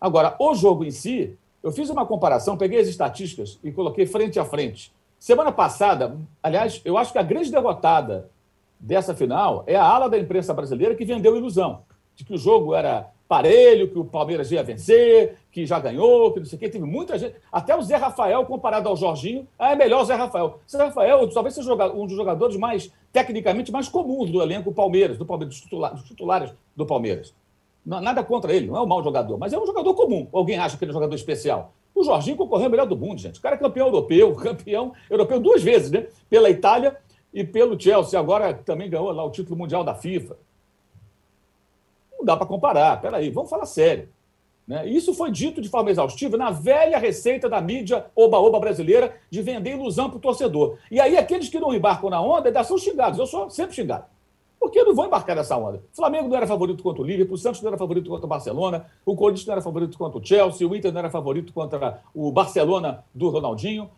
S4: Agora, o jogo em si, eu fiz uma comparação, peguei as estatísticas e coloquei frente a frente. Semana passada, aliás, eu acho que a grande derrotada dessa final é a ala da imprensa brasileira que vendeu ilusão de que o jogo era parelho, que o Palmeiras ia vencer, que já ganhou, que não sei o quê. Teve muita gente. Até o Zé Rafael, comparado ao Jorginho, é melhor o Zé Rafael. Zé Rafael talvez seja um dos jogadores mais, tecnicamente, mais comuns do elenco Palmeiras, do Palmeiras, dos titulares, dos titulares do Palmeiras. Nada contra ele, não é um mau jogador, mas é um jogador comum. Alguém acha que ele é um jogador especial? O Jorginho concorreu ao melhor do mundo, gente. O cara é campeão europeu, (laughs) campeão europeu duas vezes, né? Pela Itália e pelo Chelsea. Agora também ganhou lá o título mundial da FIFA. Não dá para comparar. Peraí, vamos falar sério. Né? Isso foi dito de forma exaustiva na velha receita da mídia oba-oba brasileira de vender ilusão para o torcedor. E aí, aqueles que não embarcam na onda são xingados. Eu sou sempre xingado. Porque eu não vou embarcar nessa onda. O Flamengo não era favorito contra o Liverpool, o Santos não era favorito contra o Barcelona, o Corinthians não era favorito contra o Chelsea, o Inter não era favorito contra o Barcelona do Ronaldinho.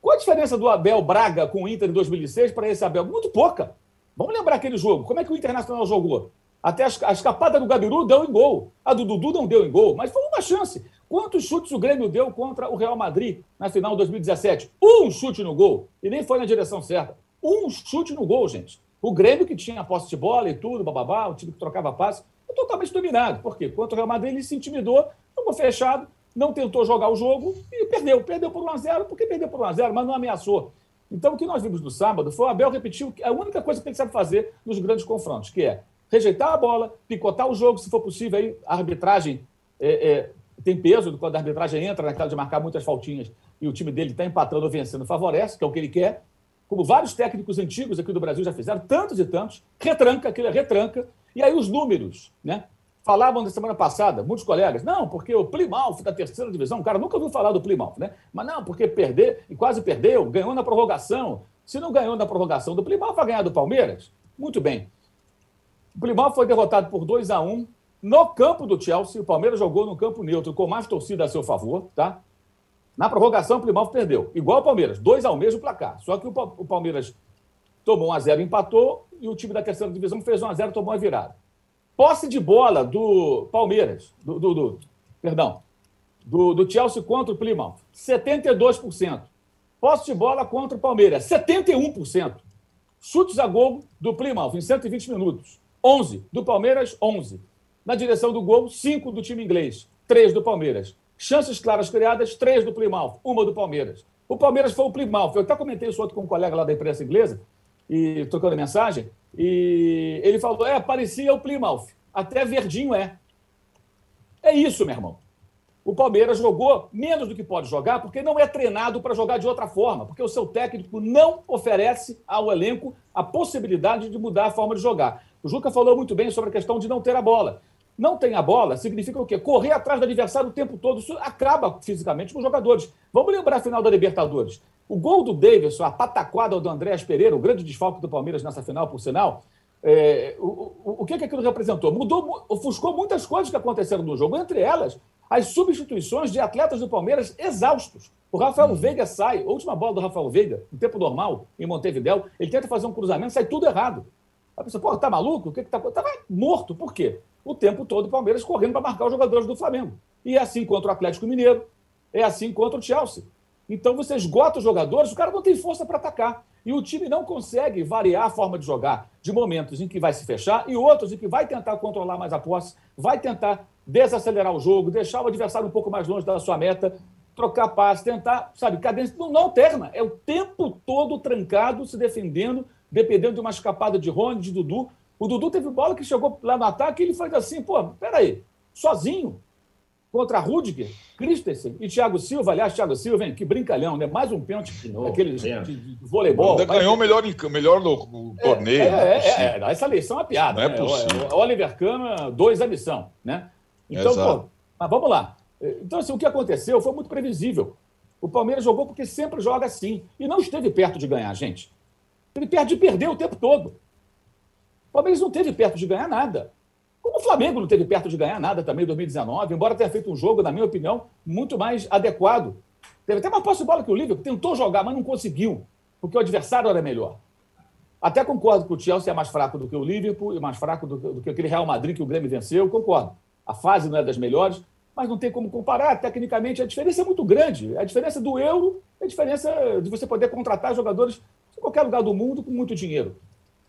S4: Qual a diferença do Abel Braga com o Inter em 2006 para esse Abel? Muito pouca. Vamos lembrar aquele jogo. Como é que o Internacional jogou? Até a escapada do Gabiru deu em gol. A do Dudu não deu em gol, mas foi uma chance. Quantos chutes o Grêmio deu contra o Real Madrid na final de 2017? Um chute no gol. E nem foi na direção certa. Um chute no gol, gente. O Grêmio, que tinha posse de bola e tudo, bababá, o time que trocava passe, totalmente dominado. Por quê? Contra o Real Madrid, ele se intimidou, ficou fechado, não tentou jogar o jogo e perdeu. Perdeu por 1x0, porque perdeu por 1x0, mas não ameaçou. Então, o que nós vimos no sábado foi o Abel repetir a única coisa que ele sabe fazer nos grandes confrontos, que é rejeitar a bola, picotar o jogo, se for possível, aí a arbitragem é, é, tem peso, quando a arbitragem entra naquela de marcar muitas faltinhas e o time dele está empatando ou vencendo, favorece, que é o que ele quer como vários técnicos antigos aqui do Brasil já fizeram, tantos e tantos, retranca, aquilo é retranca, e aí os números, né? Falavam na semana passada, muitos colegas, não, porque o Plymouth da terceira divisão, o cara nunca ouviu falar do Plymouth, né? Mas não, porque perder, e quase perdeu, ganhou na prorrogação. Se não ganhou na prorrogação do Plymouth, vai ganhar do Palmeiras? Muito bem. O Plymouth foi derrotado por 2 a 1 no campo do Chelsea. O Palmeiras jogou no campo neutro com mais torcida a seu favor, tá? Na prorrogação, o Plymouth perdeu. Igual o Palmeiras, 2 ao mesmo placar. Só que o Palmeiras tomou 1 a 0 empatou, e o time da terceira divisão fez 1 a 0 tomou a virada. Posse de bola do Palmeiras, do, do, do perdão, do, do Chelsea contra o Plymouth, 72%. Posse de bola contra o Palmeiras, 71%. Chutes a gol do Plymouth em 120 minutos, 11. Do Palmeiras, 11. Na direção do gol, cinco do time inglês, três do Palmeiras. Chances claras criadas, três do Plymouth, uma do Palmeiras. O Palmeiras foi o Plymouth. Eu até comentei isso outro com um colega lá da imprensa inglesa, e trocando mensagem, e ele falou: é, parecia o Plymouth. Até verdinho é. É isso, meu irmão. O Palmeiras jogou menos do que pode jogar porque não é treinado para jogar de outra forma, porque o seu técnico não oferece ao elenco a possibilidade de mudar a forma de jogar. O Juca falou muito bem sobre a questão de não ter a bola. Não tem a bola significa o quê? Correr atrás do adversário o tempo todo. Isso acaba fisicamente com os jogadores. Vamos lembrar a final da Libertadores. O gol do Davidson, a pataquada do Andréas Pereira, o grande desfalque do Palmeiras nessa final, por sinal, é, o, o, o que, que aquilo representou? Mudou, ofuscou muitas coisas que aconteceram no jogo, entre elas as substituições de atletas do Palmeiras exaustos. O Rafael uhum. Veiga sai, a última bola do Rafael Veiga, no tempo normal, em Montevidéu, ele tenta fazer um cruzamento, sai tudo errado. A pessoa, pô, tá maluco? O que que tá Tava morto. Por quê? O tempo todo o Palmeiras correndo para marcar os jogadores do Flamengo. E é assim contra o Atlético Mineiro, é assim contra o Chelsea. Então você esgota os jogadores, o cara não tem força para atacar. E o time não consegue variar a forma de jogar de momentos em que vai se fechar e outros em que vai tentar controlar mais a posse, vai tentar desacelerar o jogo, deixar o adversário um pouco mais longe da sua meta, trocar passe, tentar, sabe, cadência. Não, não alterna. É o tempo todo trancado, se defendendo, dependendo de uma escapada de Rony, de Dudu. O Dudu teve bola que chegou lá no ataque e ele faz assim, pô, peraí, sozinho, contra Rudiger, Christensen e Thiago Silva. Aliás, Thiago Silva, hein, que brincalhão, né? Mais um pênalti daquele de, de, voleibol.
S3: Ainda ganhou o melhor, melhor no, no é, torneio. É,
S4: né? é, é, essa lição é piada. Não é né? é possível. O, Oliver Kahn, dois a lição, né? Então, pô, mas vamos lá. Então, assim, o que aconteceu foi muito previsível. O Palmeiras jogou porque sempre joga assim. E não esteve perto de ganhar, gente. Esteve perto de perder o tempo todo. O Palmeiras não esteve perto de ganhar nada. Como o Flamengo não teve perto de ganhar nada também em 2019, embora tenha feito um jogo, na minha opinião, muito mais adequado. Teve até uma posse de bola que o Liverpool tentou jogar, mas não conseguiu, porque o adversário era melhor. Até concordo que o Chelsea é mais fraco do que o Liverpool e mais fraco do, do que aquele Real Madrid que o Grêmio venceu, concordo. A fase não é das melhores, mas não tem como comparar. Tecnicamente, a diferença é muito grande. A diferença do euro é a diferença de você poder contratar jogadores de qualquer lugar do mundo com muito dinheiro.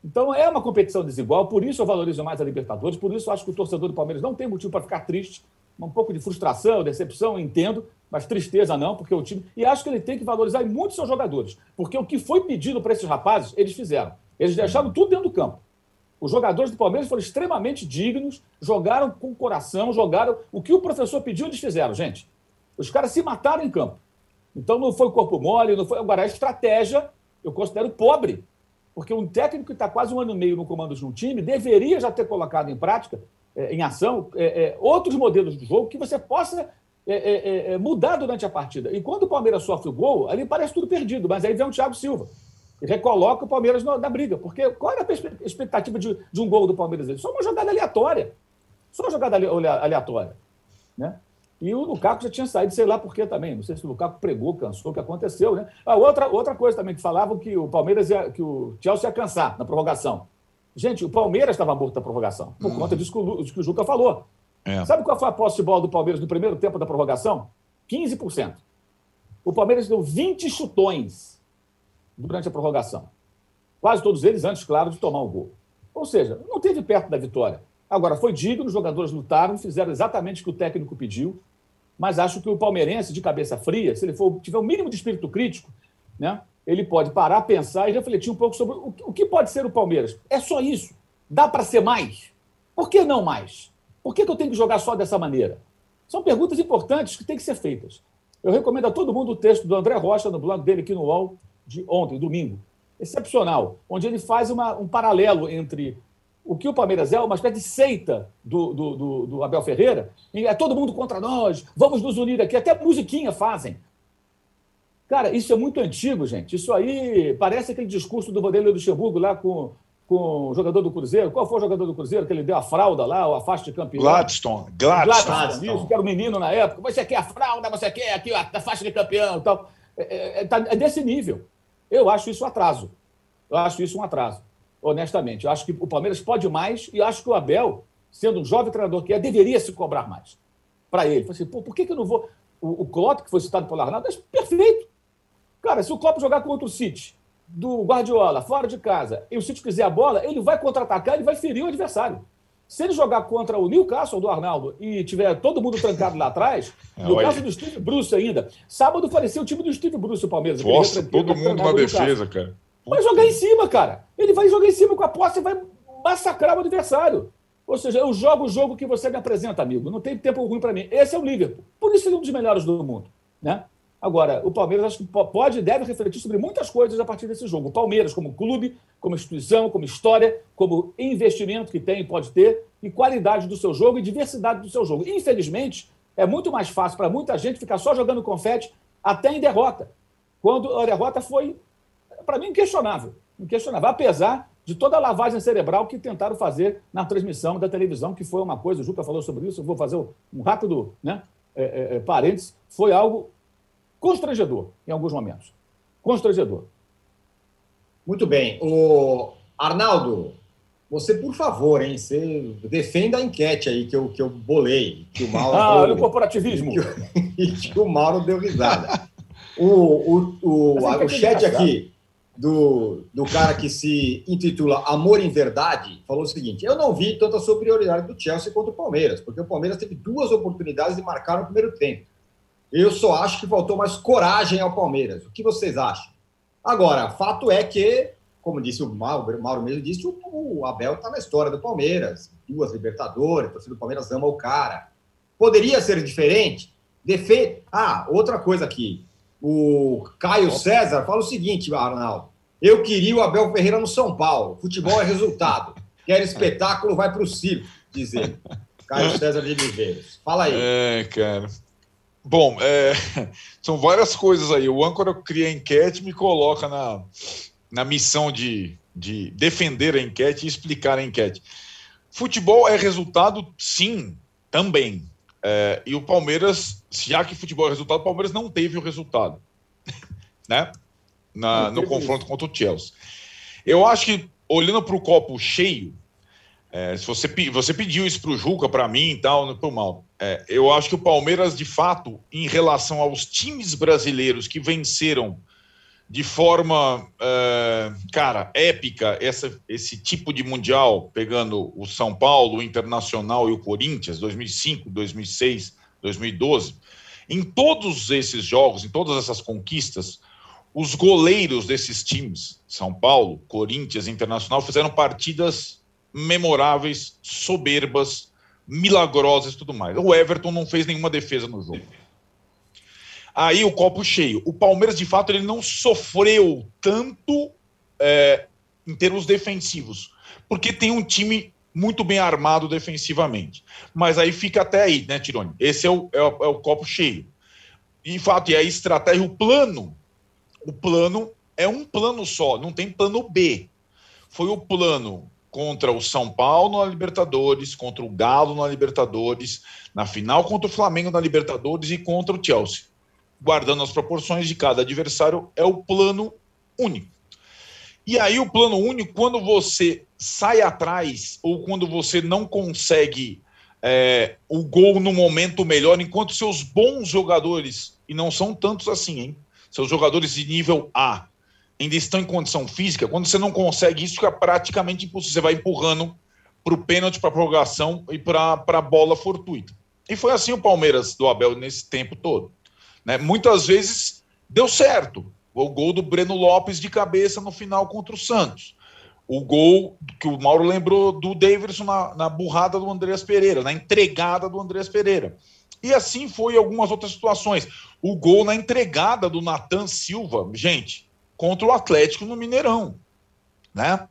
S4: Então, é uma competição desigual, por isso eu valorizo mais a Libertadores, por isso eu acho que o torcedor do Palmeiras não tem motivo para ficar triste. Um pouco de frustração, decepção, entendo, mas tristeza não, porque o time. E acho que ele tem que valorizar muito seus jogadores, porque o que foi pedido para esses rapazes, eles fizeram. Eles deixaram tudo dentro do campo. Os jogadores do Palmeiras foram extremamente dignos, jogaram com coração, jogaram. O que o professor pediu, eles fizeram, gente. Os caras se mataram em campo. Então não foi corpo mole, não foi. Agora, a estratégia eu considero pobre. Porque um técnico que está quase um ano e meio no comando de um time deveria já ter colocado em prática, é, em ação, é, é, outros modelos de jogo que você possa mudar durante a partida. E quando o Palmeiras sofre o gol, ali parece tudo perdido, mas aí vem o Thiago Silva recoloca o Palmeiras na briga. Porque qual era a expectativa de, de um gol do Palmeiras? Só uma jogada aleatória. Só uma jogada aleatória. Né? E o Lukaku já tinha saído, sei lá por quê também. Não sei se o Lukaku pregou, cansou, o que aconteceu. Né? Ah, outra, outra coisa também que falavam que o Palmeiras ia, que o Chelsea ia cansar na prorrogação. Gente, o Palmeiras estava morto na prorrogação, por uhum. conta disso que, o, que o Juca falou. É. Sabe qual foi a posse de bola do Palmeiras no primeiro tempo da prorrogação? 15%. O Palmeiras deu 20 chutões durante a prorrogação. Quase todos eles antes, claro, de tomar o gol. Ou seja, não teve perto da vitória. Agora, foi digno, os jogadores lutaram, fizeram exatamente o que o técnico pediu, mas acho que o palmeirense, de cabeça fria, se ele for, tiver o mínimo de espírito crítico, né, ele pode parar, pensar e refletir um pouco sobre o, o que pode ser o Palmeiras. É só isso. Dá para ser mais? Por que não mais? Por que, que eu tenho que jogar só dessa maneira? São perguntas importantes que têm que ser feitas. Eu recomendo a todo mundo o texto do André Rocha, no blog dele aqui no UOL, de ontem, domingo, excepcional, onde ele faz uma, um paralelo entre o que o Palmeiras é, uma espécie de seita do, do, do, do Abel Ferreira, e é todo mundo contra nós, vamos nos unir aqui, até musiquinha fazem. Cara, isso é muito antigo, gente. Isso aí parece aquele discurso do Vanderlei Luxemburgo lá com, com o jogador do Cruzeiro. Qual foi o jogador do Cruzeiro que ele deu a fralda lá, o afaste de campeão?
S3: Gladstone.
S4: Gladstone. Gladstone. Isso, que era o menino na época. Você quer a fralda, você quer aqui a faixa de campeão e tal. É, é, tá, é desse nível. Eu acho isso um atraso. Eu acho isso um atraso, honestamente. Eu acho que o Palmeiras pode mais e acho que o Abel, sendo um jovem treinador que é, deveria se cobrar mais. Para ele. Falei assim, Pô, por que, que eu não vou. O, o Klopp, que foi citado pelo Arnaldo, é perfeito. Cara, se o Klopp jogar contra o City, do Guardiola, fora de casa, e o City quiser a bola, ele vai contra-atacar, ele vai ferir o adversário. Se ele jogar contra o Newcastle do Arnaldo e tiver todo mundo trancado lá atrás, (laughs)
S3: É,
S4: no
S3: olha.
S4: caso do Steve Bruce ainda, sábado parecia o time do Steve Bruce, o Palmeiras.
S3: Nossa, todo mundo na defesa, cara.
S4: Vai jogar em cima, cara. Ele vai jogar em cima com a posse e vai massacrar o adversário. Ou seja, eu jogo o jogo que você me apresenta, amigo. Não tem tempo ruim para mim. Esse é o Liverpool. Por isso ele é um dos melhores do mundo. Né? Agora, o Palmeiras acho que po- pode e deve refletir sobre muitas coisas a partir desse jogo. O Palmeiras, como clube, como instituição, como história, como investimento que tem e pode ter, e qualidade do seu jogo e diversidade do seu jogo. Infelizmente, é muito mais fácil para muita gente ficar só jogando confete até em derrota. Quando a derrota foi para mim, inquestionável. Inquestionável. Apesar de toda a lavagem cerebral que tentaram fazer na transmissão da televisão, que foi uma coisa, o Juca falou sobre isso, eu vou fazer um rápido né, é, é, é, parênteses, foi algo constrangedor em alguns momentos. Constrangedor.
S1: Muito bem. O Arnaldo, você, por favor, hein, você defenda a enquete aí que eu, que eu bolei, que o Mauro, (laughs)
S4: Ah, olha o corporativismo. (laughs)
S1: e que o Mauro deu risada. (laughs) O, o, o,
S4: é que
S1: o
S4: é
S1: chat aqui do, do cara que se intitula Amor em Verdade falou o seguinte: Eu não vi tanta superioridade do Chelsea contra o Palmeiras, porque o Palmeiras teve duas oportunidades de marcar no primeiro tempo. Eu só acho que faltou mais coragem ao Palmeiras. O que vocês acham? Agora, fato é que, como disse o Mauro, o Mauro mesmo disse, o, o Abel está na história do Palmeiras. Duas Libertadores, a torcida do Palmeiras ama o cara. Poderia ser diferente? Defe... Ah, outra coisa aqui. O Caio César fala o seguinte, Arnaldo. Eu queria o Abel Ferreira no São Paulo. Futebol é resultado. (laughs) Quer espetáculo, vai para o circo, diz ele. Caio César de Viveiros. Fala aí.
S3: É, cara. Bom, é, (laughs) são várias coisas aí. O âncora cria a enquete e me coloca na, na missão de, de defender a enquete e explicar a enquete. Futebol é resultado, sim, também. É, e o Palmeiras, já que futebol é resultado, o Palmeiras não teve o resultado, (laughs) né? Na, no confronto contra o Chelsea. Eu acho que, olhando para o copo cheio, é, se você, você pediu isso para o Juca, para mim e tal, para o mal. É, eu acho que o Palmeiras, de fato, em relação aos times brasileiros que venceram de forma, é, cara, épica essa, esse tipo de mundial, pegando o São Paulo, o Internacional e o Corinthians, 2005, 2006, 2012, em todos esses jogos, em todas essas conquistas, os goleiros desses times, São Paulo, Corinthians, Internacional, fizeram partidas memoráveis, soberbas, milagrosas e tudo mais. O Everton não fez nenhuma defesa no jogo. Aí o copo cheio. O Palmeiras, de fato, ele não sofreu tanto é, em termos defensivos, porque tem um time muito bem armado defensivamente. Mas aí fica até aí, né, Tirone? Esse é o, é o, é o copo cheio. De fato, e a estratégia, o plano, o plano é um plano só, não tem plano B. Foi o plano contra o São Paulo na Libertadores, contra o Galo na Libertadores, na final contra o Flamengo na Libertadores e contra o Chelsea. Guardando as proporções de cada adversário, é o plano único. E aí, o plano único, quando você sai atrás ou quando você não consegue é, o gol no momento melhor, enquanto seus bons jogadores, e não são tantos assim, hein? Seus jogadores de nível A ainda estão em condição física, quando você não consegue isso, fica praticamente impossível. Você vai empurrando para o pênalti, para a prorrogação e para a bola fortuita. E foi assim o Palmeiras do Abel nesse tempo todo. Né? Muitas vezes deu certo. O gol do Breno Lopes de cabeça no final contra o Santos. O gol que o Mauro lembrou do Davidson na, na burrada do Andreas Pereira, na entregada do Andreas Pereira. E assim foi em algumas outras situações. O gol na entregada do Natan Silva, gente, contra o Atlético no Mineirão, né?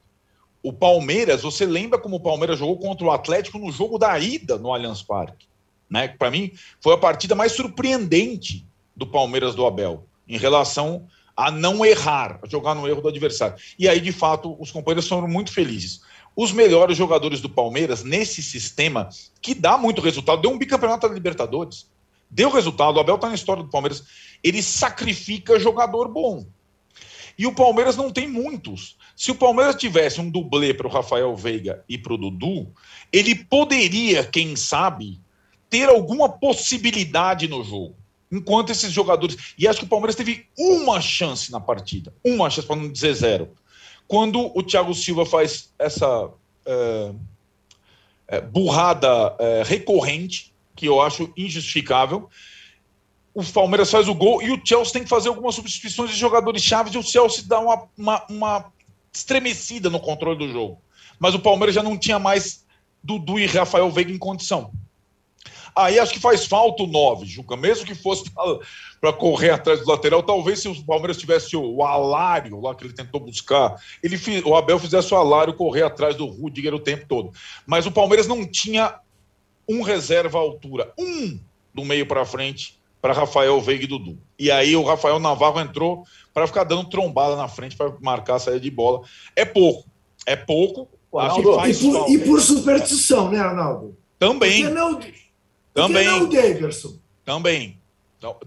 S3: O Palmeiras, você lembra como o Palmeiras jogou contra o Atlético no jogo da ida no Allianz Parque, né? Para mim foi a partida mais surpreendente do Palmeiras do Abel em relação a não errar, a jogar no erro do adversário. E aí, de fato, os companheiros foram muito felizes. Os melhores jogadores do Palmeiras nesse sistema que dá muito resultado, deu um bicampeonato da Libertadores. Deu resultado, o Abel está na história do Palmeiras. Ele sacrifica jogador bom. E o Palmeiras não tem muitos. Se o Palmeiras tivesse um dublê para o Rafael Veiga e para o Dudu, ele poderia, quem sabe, ter alguma possibilidade no jogo. Enquanto esses jogadores. E acho que o Palmeiras teve uma chance na partida. Uma chance, para não dizer zero. Quando o Thiago Silva faz essa. é, é, burrada é, recorrente, que eu acho injustificável. O Palmeiras faz o gol e o Chelsea tem que fazer algumas substituições de jogadores chaves e o Chelsea dá uma, uma, uma estremecida no controle do jogo. Mas o Palmeiras já não tinha mais Dudu e Rafael Veiga em condição. Aí acho que faz falta o 9, Juca. Mesmo que fosse para correr atrás do lateral, talvez se o Palmeiras tivesse o Alário lá que ele tentou buscar, ele, o Abel fizesse o Alário correr atrás do Rudiger o tempo todo. Mas o Palmeiras não tinha um reserva à altura, um do meio para frente para Rafael Veiga e Dudu. E aí o Rafael Navarro entrou para ficar dando trombada na frente para marcar a saída de bola. É pouco, é pouco.
S2: Acho que faz e, por, e por superstição, né, Arnaldo?
S3: Também.
S2: Porque não,
S3: também.
S2: Porque não o Davidson.
S3: Também.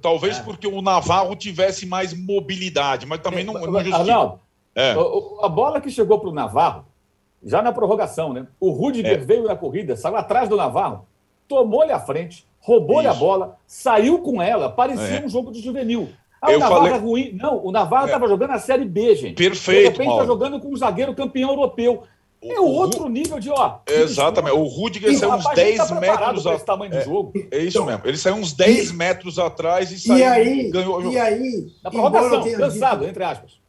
S3: Talvez é. porque o Navarro tivesse mais mobilidade, mas também é, não, não
S4: justifica. É. A bola que chegou para o Navarro, já na prorrogação, né? O Rudiger é. veio na corrida, saiu atrás do Navarro, tomou-lhe a frente, roubou-lhe a bola, saiu com ela, parecia é. um jogo de juvenil. Ah, o Navarro falei... é ruim. Não, o Navarro estava é. jogando a Série B, gente.
S3: Perfeito. De repente
S4: está jogando com um zagueiro campeão europeu. É outro nível de, ó.
S3: Exatamente. O Rudiger saiu uns 10 tá metros
S4: atrás. tamanho do
S3: é,
S4: jogo.
S3: É isso então, mesmo. Ele saiu uns 10 e, metros atrás e saiu.
S2: E aí, ganhou E aí,
S4: na prorrogação, cansado, dito, entre aspas.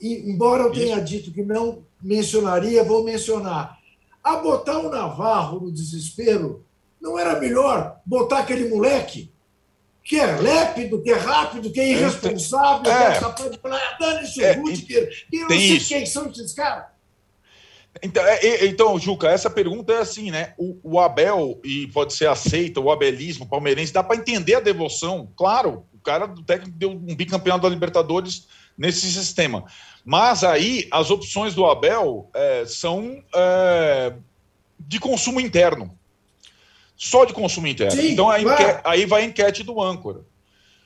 S2: E, embora eu tenha isso. dito que não mencionaria, vou mencionar. A botar o Navarro no desespero, não era melhor botar aquele moleque que é lépido, que é rápido, que é irresponsável, é. que é capaz de falar, dane-se o é, Rudiger, e eu não sei isso. quem são esses caras.
S3: Então, é, então, Juca, essa pergunta é assim, né? O, o, Abel, e pode ser aceita, o abelismo o palmeirense, dá para entender a devoção. Claro, o cara do técnico deu um bicampeonato da Libertadores nesse sistema. Mas aí as opções do Abel é, são é, de consumo interno. Só de consumo interno. Sim, então aí, aí vai a enquete do âncora.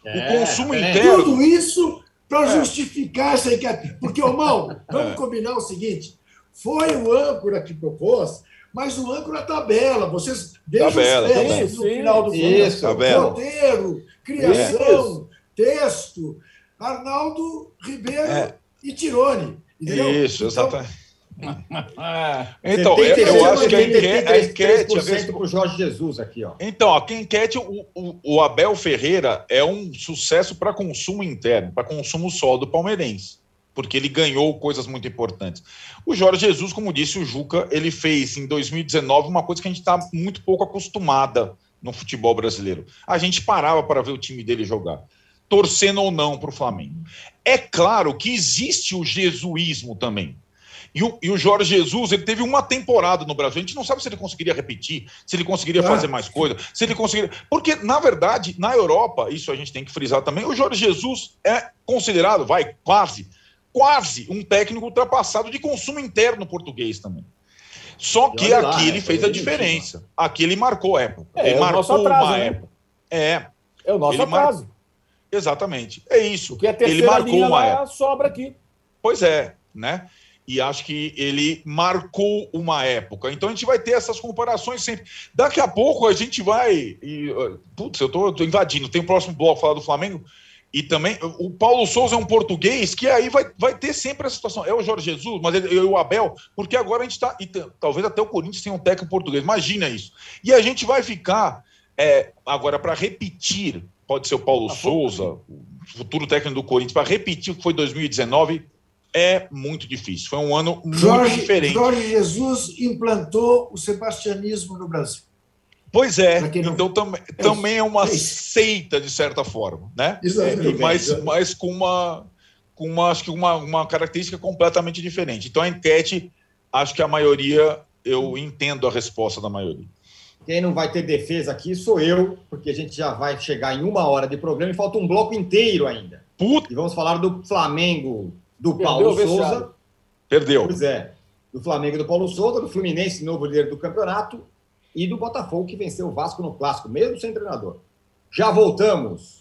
S2: É, o consumo é. interno. Tudo isso para é. justificar essa enquete. Porque, ô Mal, (laughs) vamos combinar o seguinte: foi o âncora que propôs, mas o âncora tabela. Vocês deixam tabela, os textos no final do
S3: Isso, tabela.
S2: roteiro, criação, texto. Arnaldo Ribeiro é. e Tirone. Entendeu?
S3: Isso, então, exatamente. (laughs) então, eu, eu acho que a enquete. A enquete
S1: para o Jorge Jesus aqui, ó.
S3: Então, a enquete, o, o, o Abel Ferreira é um sucesso para consumo interno, para consumo só do palmeirense porque ele ganhou coisas muito importantes. O Jorge Jesus, como disse o Juca, ele fez em 2019 uma coisa que a gente está muito pouco acostumada no futebol brasileiro. A gente parava para ver o time dele jogar, torcendo ou não para o Flamengo. É claro que existe o jesuísmo também. E o, e o, Jorge Jesus, ele teve uma temporada no Brasil. A gente não sabe se ele conseguiria repetir, se ele conseguiria fazer mais coisa, se ele conseguiria. Porque, na verdade, na Europa, isso a gente tem que frisar também, o Jorge Jesus é considerado, vai, quase, quase um técnico ultrapassado de consumo interno português também. Só que aqui lá, ele é fez a diferença. Aqui ele marcou época. É, ele
S4: é
S3: marcou
S4: atraso, uma
S3: né? época. É.
S4: É o nosso ele atraso. Mar...
S3: Exatamente. É isso.
S4: Porque a ele marcou uma época. sobra aqui.
S3: Pois é, né? E acho que ele marcou uma época. Então a gente vai ter essas comparações sempre. Daqui a pouco a gente vai. E, putz, eu tô, tô invadindo. Tem o próximo bloco falar do Flamengo. E também o Paulo Souza é um português que aí vai, vai ter sempre essa situação. É o Jorge Jesus, mas ele, o Abel, porque agora a gente está. Talvez até o Corinthians tenha um técnico português. Imagina isso. E a gente vai ficar. É, agora, para repetir, pode ser o Paulo tá Souza, o futuro técnico do Corinthians, para repetir o que foi 2019, é muito difícil. Foi um ano muito
S2: Jorge,
S3: diferente.
S2: Jorge Jesus implantou o sebastianismo no Brasil.
S3: Pois é, não... então tam, é também é uma é seita, de certa forma, né?
S2: Exatamente.
S3: Mas, mas com uma, com uma, acho que uma, uma característica completamente diferente. Então a enquete, acho que a maioria, eu entendo a resposta da maioria.
S1: Quem não vai ter defesa aqui sou eu, porque a gente já vai chegar em uma hora de programa e falta um bloco inteiro ainda.
S3: Puta.
S1: E vamos falar do Flamengo, do Perdeu Paulo Souza.
S3: Perdeu.
S1: Pois é. Do Flamengo do Paulo Souza, do Fluminense, novo líder do campeonato, e do Botafogo, que venceu o Vasco no Clássico, mesmo sem treinador. Já voltamos.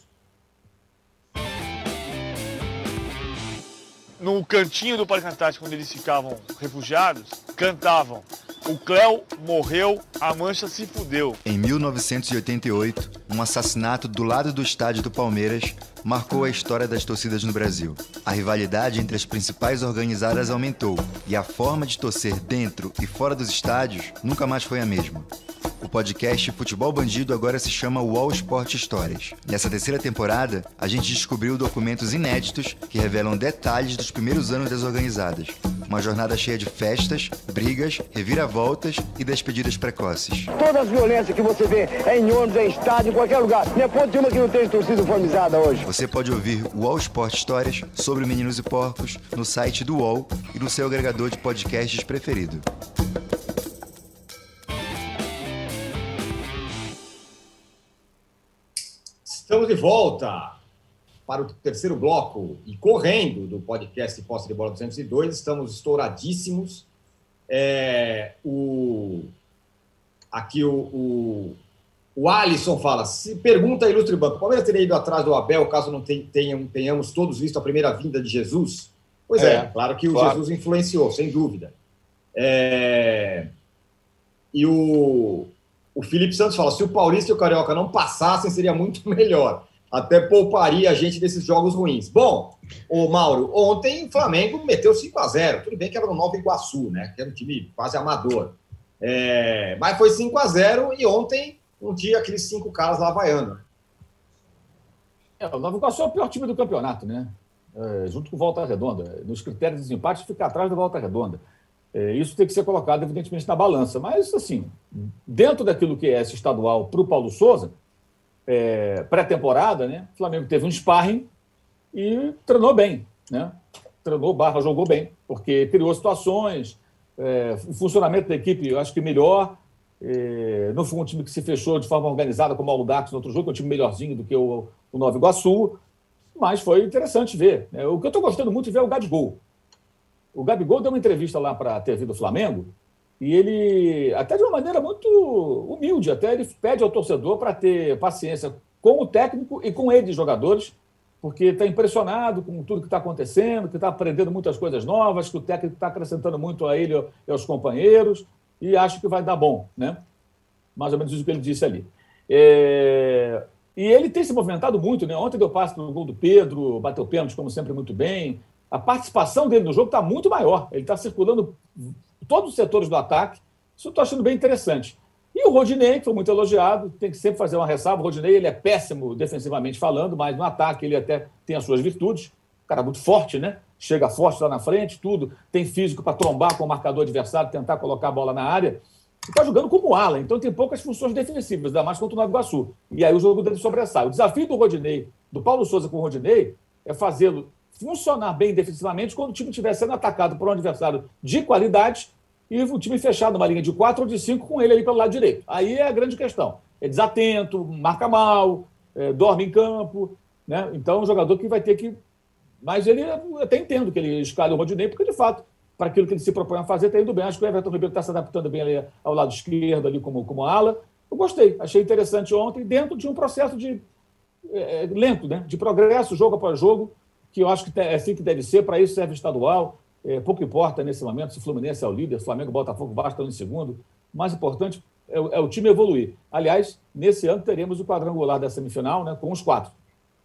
S8: no cantinho do Parque Antártico, onde eles ficavam refugiados, cantavam o Cléo morreu, a Mancha se fudeu.
S9: Em 1988, um assassinato do lado do estádio do Palmeiras marcou a história das torcidas no Brasil. A rivalidade entre as principais organizadas aumentou e a forma de torcer dentro e fora dos estádios nunca mais foi a mesma. O podcast Futebol Bandido agora se chama Wall Sport Histórias. Nessa terceira temporada, a gente descobriu documentos inéditos que revelam detalhes dos primeiros anos das organizadas. Uma jornada cheia de festas, brigas, reviravoltas e despedidas precoces.
S10: Todas as violências que você vê é em ônibus, é em estádio, qualquer lugar. Não é ponto de uma que não tem torcida uniformizada hoje.
S9: Você pode ouvir Wall Sport Histórias sobre Meninos e Porcos no site do UOL e no seu agregador de podcasts preferido.
S1: Estamos de volta para o terceiro bloco e correndo do podcast Posse de Bola 202. Estamos estouradíssimos. É, o, aqui o, o, o Alisson fala: se pergunta Ilustre Banco, o Palmeiras teria ido atrás do Abel caso não tenham, tenhamos todos visto a primeira vinda de Jesus? Pois é, é claro que o claro. Jesus influenciou, sem dúvida. É, e o, o Felipe Santos fala: se o Paulista e o Carioca não passassem, seria muito (laughs) melhor. Até pouparia a gente desses jogos ruins. Bom, o Mauro, ontem o Flamengo meteu 5 a 0 Tudo bem que era no Nova Iguaçu, né? Que era um time quase amador. É, mas foi 5 a 0 e ontem um dia aqueles cinco caras lá vaiando.
S4: É, o Nova Iguaçu é o pior time do campeonato, né? É, junto com o Volta Redonda. Nos critérios de desempate, fica atrás do Volta Redonda. É, isso tem que ser colocado, evidentemente, na balança. Mas, assim, dentro daquilo que é esse estadual para o Paulo Souza, é, pré-temporada, né? O Flamengo teve um sparring e treinou bem, né? Treinou, barra, jogou bem, porque criou situações, é, o funcionamento da equipe, eu acho que melhor. É, não foi um time que se fechou de forma organizada como o Audax no outro jogo, é um time melhorzinho do que o, o Nova Iguaçu, mas foi interessante ver. Né? O que eu estou gostando muito de ver é o Gabigol. O Gabigol deu uma entrevista lá para a TV do Flamengo e ele, até de uma maneira muito humilde, até ele pede ao torcedor para ter paciência com o técnico e com eles, jogadores, porque está impressionado com tudo que está acontecendo, que está aprendendo muitas coisas novas, que o técnico está acrescentando muito a ele e aos companheiros, e acho que vai dar bom, né? Mais ou menos isso que ele disse ali. É... E ele tem se movimentado muito, né? Ontem deu passe no gol do Pedro, bateu pênalti, como sempre, muito bem a participação dele no jogo está muito maior. Ele está circulando todos os setores do ataque. Isso eu estou achando bem interessante. E o Rodinei, que foi muito elogiado, tem que sempre fazer uma ressalva. O Rodinei ele é péssimo defensivamente falando, mas no ataque ele até tem as suas virtudes. O cara muito forte, né? Chega forte lá na frente, tudo. Tem físico para trombar com o marcador adversário, tentar colocar a bola na área. Está jogando como ala, então tem poucas funções defensivas, ainda mais contra o Nova Iguaçu. E aí o jogo dele sobressai. O desafio do Rodinei, do Paulo Souza com o Rodinei, é fazê-lo funcionar bem defensivamente quando o time estiver sendo atacado por um adversário de qualidade e o time fechado numa linha de quatro ou de cinco com ele ali pelo lado direito. Aí é a grande questão. É desatento, marca mal, é, dorme em campo. Né? Então, é um jogador que vai ter que. Mas ele eu até entendo que ele escalhe o Rodinei, porque de fato, para aquilo que ele se propõe a fazer, está indo bem. Acho que o Everton Ribeiro está se adaptando bem ali ao lado esquerdo, ali como, como ala. Eu gostei, achei interessante ontem, dentro de um processo de é, lento, né? de progresso, jogo após jogo que eu acho que é assim que deve ser, para isso serve estadual. É, pouco importa nesse momento se o Fluminense é o líder, Flamengo, Botafogo, Vasco estão em segundo. O mais importante é, é, o time evoluir. Aliás, nesse ano teremos o quadrangular da semifinal né, com os quatro.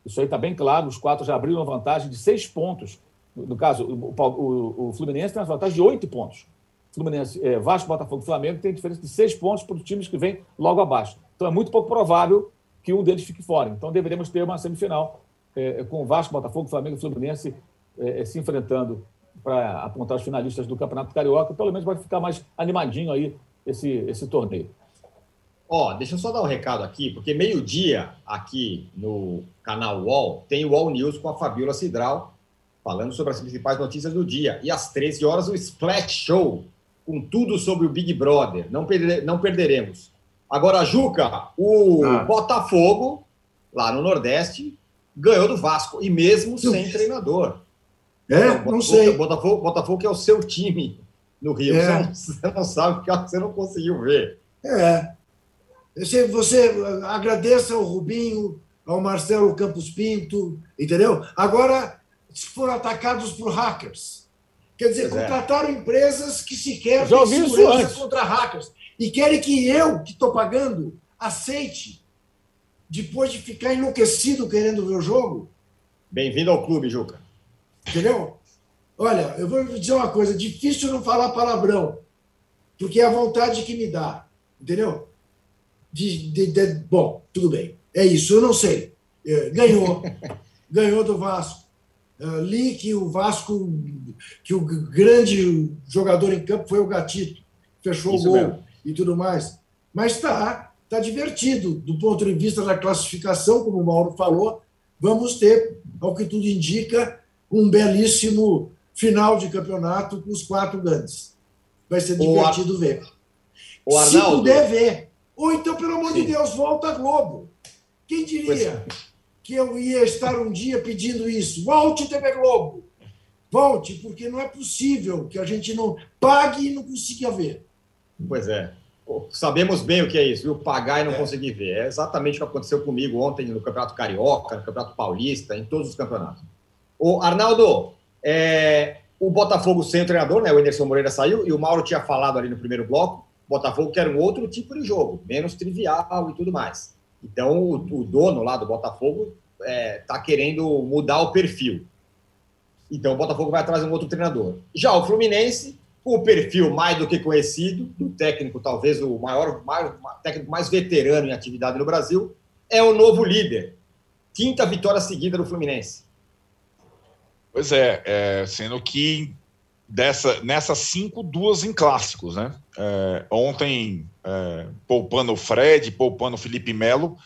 S4: Isso aí está bem claro, os quatro já abriram uma vantagem de seis pontos. No, caso, o, o, o, Fluminense tem uma vantagem de oito pontos. Fluminense, é, Vasco, Botafogo e Flamengo tem diferença de seis pontos para os times que vêm logo abaixo. Então é muito pouco provável que um deles fique fora. Então deveremos ter uma semifinal é, com Vasco, Botafogo, Flamengo e Fluminense é, é, se enfrentando para apontar os finalistas do Campeonato Carioca, pelo menos vai ficar mais animadinho aí esse, esse torneio.
S1: Ó, oh, deixa eu só dar um recado aqui, porque meio-dia aqui no canal UOL tem o UOL News com a Fabiola Cidral, falando sobre as principais notícias do dia. E às 13 horas o Splash Show, com tudo sobre o Big Brother. Não, perder, não perderemos. Agora, Juca, o ah. Botafogo, lá no Nordeste, ganhou do Vasco, e mesmo sem treinador.
S2: É, então, não sei.
S1: Botafogo, Botafogo é o seu time no Rio. É. Você, não, você, não, sabe porque (laughs) você não conseguiu ver.
S2: É. Você, você agradeça ao Rubinho, ao Marcelo Campos Pinto, entendeu? Agora, foram atacados por hackers. Quer dizer,
S1: Pois é.
S2: contrataram empresas que sequer têm segurança contra hackers. E querem que eu, que estou pagando, aceite, depois de ficar enlouquecido querendo ver o jogo.
S1: Bem-vindo ao clube, Juca.
S2: Entendeu? Olha, eu vou dizer uma coisa: difícil não falar palavrão, porque é a vontade que me dá. Entendeu? De, de- de- bom, tudo bem. É isso, eu não sei. É, ganhou. (laughs) ganhou do Vasco. É, li que o Vasco, que o grande jogador em campo foi o Gatito, fechou
S1: Isso
S2: o gol
S1: mesmo.
S2: e tudo mais. Mas está tá divertido do ponto de vista da classificação, como o Mauro falou. Vamos ter, ao que tudo indica, um belíssimo final de campeonato com os quatro grandes. Vai ser
S1: O Ar-
S2: divertido ver.
S1: O
S2: Se
S1: Arnaldo.
S2: puder ver. Ou então, pelo amor de
S1: Sim.
S2: Deus, volta a Globo. Quem diria
S1: é.
S2: que eu ia estar um dia pedindo isso? Volte, TV Globo. Volte, porque não é possível que a gente não pague e não consiga ver.
S1: Pois é. Sabemos bem o que é isso, viu? Pagar e não
S2: É.
S1: conseguir ver. É exatamente o que aconteceu comigo ontem no Campeonato Carioca, no Campeonato Paulista, em todos os campeonatos. O Arnaldo, é, o Botafogo sem o treinador, né? O Anderson Moreira saiu e o Mauro tinha falado ali no primeiro bloco. Botafogo quer um outro tipo de jogo, menos trivial e tudo mais. Então, o, o dono lá do Botafogo está querendo mudar o perfil. Então, o Botafogo vai atrás de um outro treinador. Já o Fluminense, com o perfil mais do que conhecido, do técnico, talvez o maior, maior técnico mais veterano em atividade no Brasil, é o novo líder. Quinta vitória seguida do Fluminense.
S3: Pois é, é, sendo que dessa, nessas cinco, duas em clássicos, né? É, ontem, é, poupando o Fred, poupando o Felipe Melo,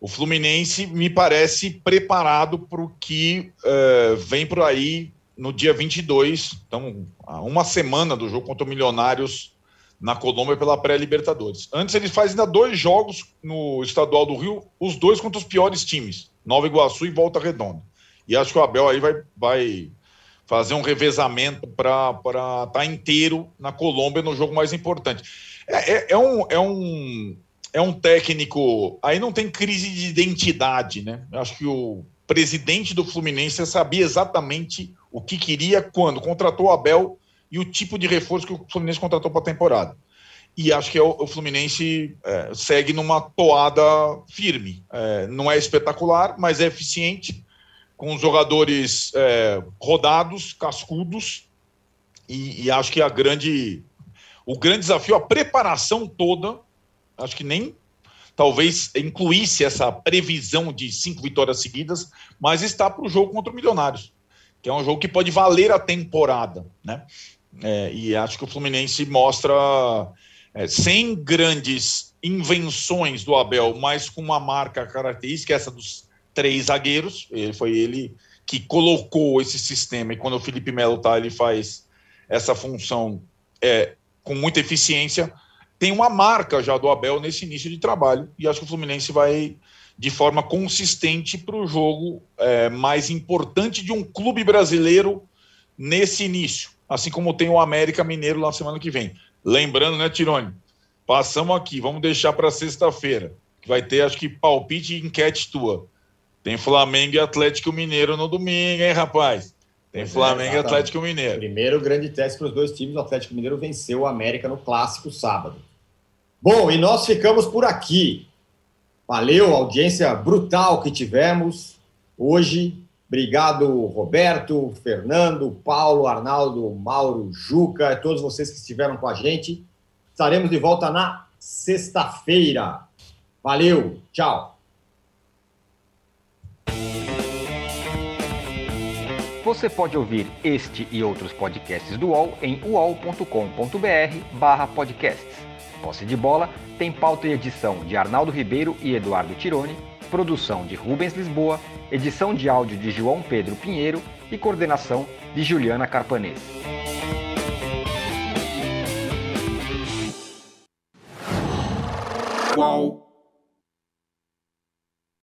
S3: o Fluminense me parece preparado para o que é, vem por aí no dia 22, então, há uma semana do jogo contra o Milionários na Colômbia pela pré-Libertadores. Antes ele faz ainda dois jogos no Estadual do Rio, os dois contra os piores times, Nova Iguaçu e Volta Redonda. E acho que o Abel aí vai, vai fazer um revezamento para estar inteiro na Colômbia no jogo mais importante. É, é- é um, é, um, é um técnico. Aí não tem crise de identidade, né? Eu acho que o presidente do Fluminense sabia exatamente o que queria quando contratou o Abel e o tipo de reforço que o Fluminense contratou para a temporada. E acho que é o, o Fluminense é, segue numa toada firme. É, não é espetacular, mas é eficiente com jogadores é, rodados, cascudos, e, e acho que a grande, o grande desafio, a preparação toda, acho que nem talvez incluísse essa previsão de cinco vitórias seguidas, mas está para o jogo contra o Milionários, que é um jogo que pode valer a temporada, né? É, e acho que o Fluminense mostra, é, sem grandes invenções do Abel, mas com uma marca característica, essa dos três zagueiros. Ele, foi ele que colocou esse sistema, e quando o Felipe Melo tá, ele faz essa função é, com muita eficiência. Tem uma marca já do Abel nesse início de trabalho, e acho que o Fluminense vai de forma consistente para o jogo é, mais importante de um clube brasileiro nesse início, assim como tem o América Mineiro lá semana que vem. Lembrando, né, Tirone? Passamos aqui, vamos deixar para sexta-feira, que vai ter, acho que, palpite e enquete tua. Tem Flamengo e Atlético Mineiro no domingo, hein, rapaz? Tem Flamengo e
S1: exatamente.
S3: Atlético Mineiro.
S1: Primeiro grande teste para os dois times. O Atlético Mineiro venceu o América no clássico sábado. Bom, e nós ficamos por aqui. Valeu, audiência brutal que tivemos hoje. Obrigado, Roberto, Fernando, Paulo, Arnaldo, Mauro, Juca, todos vocês que estiveram com a gente. Estaremos de volta na sexta-feira. Valeu, tchau.
S11: Você pode ouvir este e outros podcasts do UOL em uol.com.br barra podcasts. Posse de Bola tem pauta e edição de Arnaldo Ribeiro e Eduardo Tironi, produção de Rubens Lisboa, edição de áudio de João Pedro Pinheiro e coordenação de Juliana Carpanês.
S12: Qual?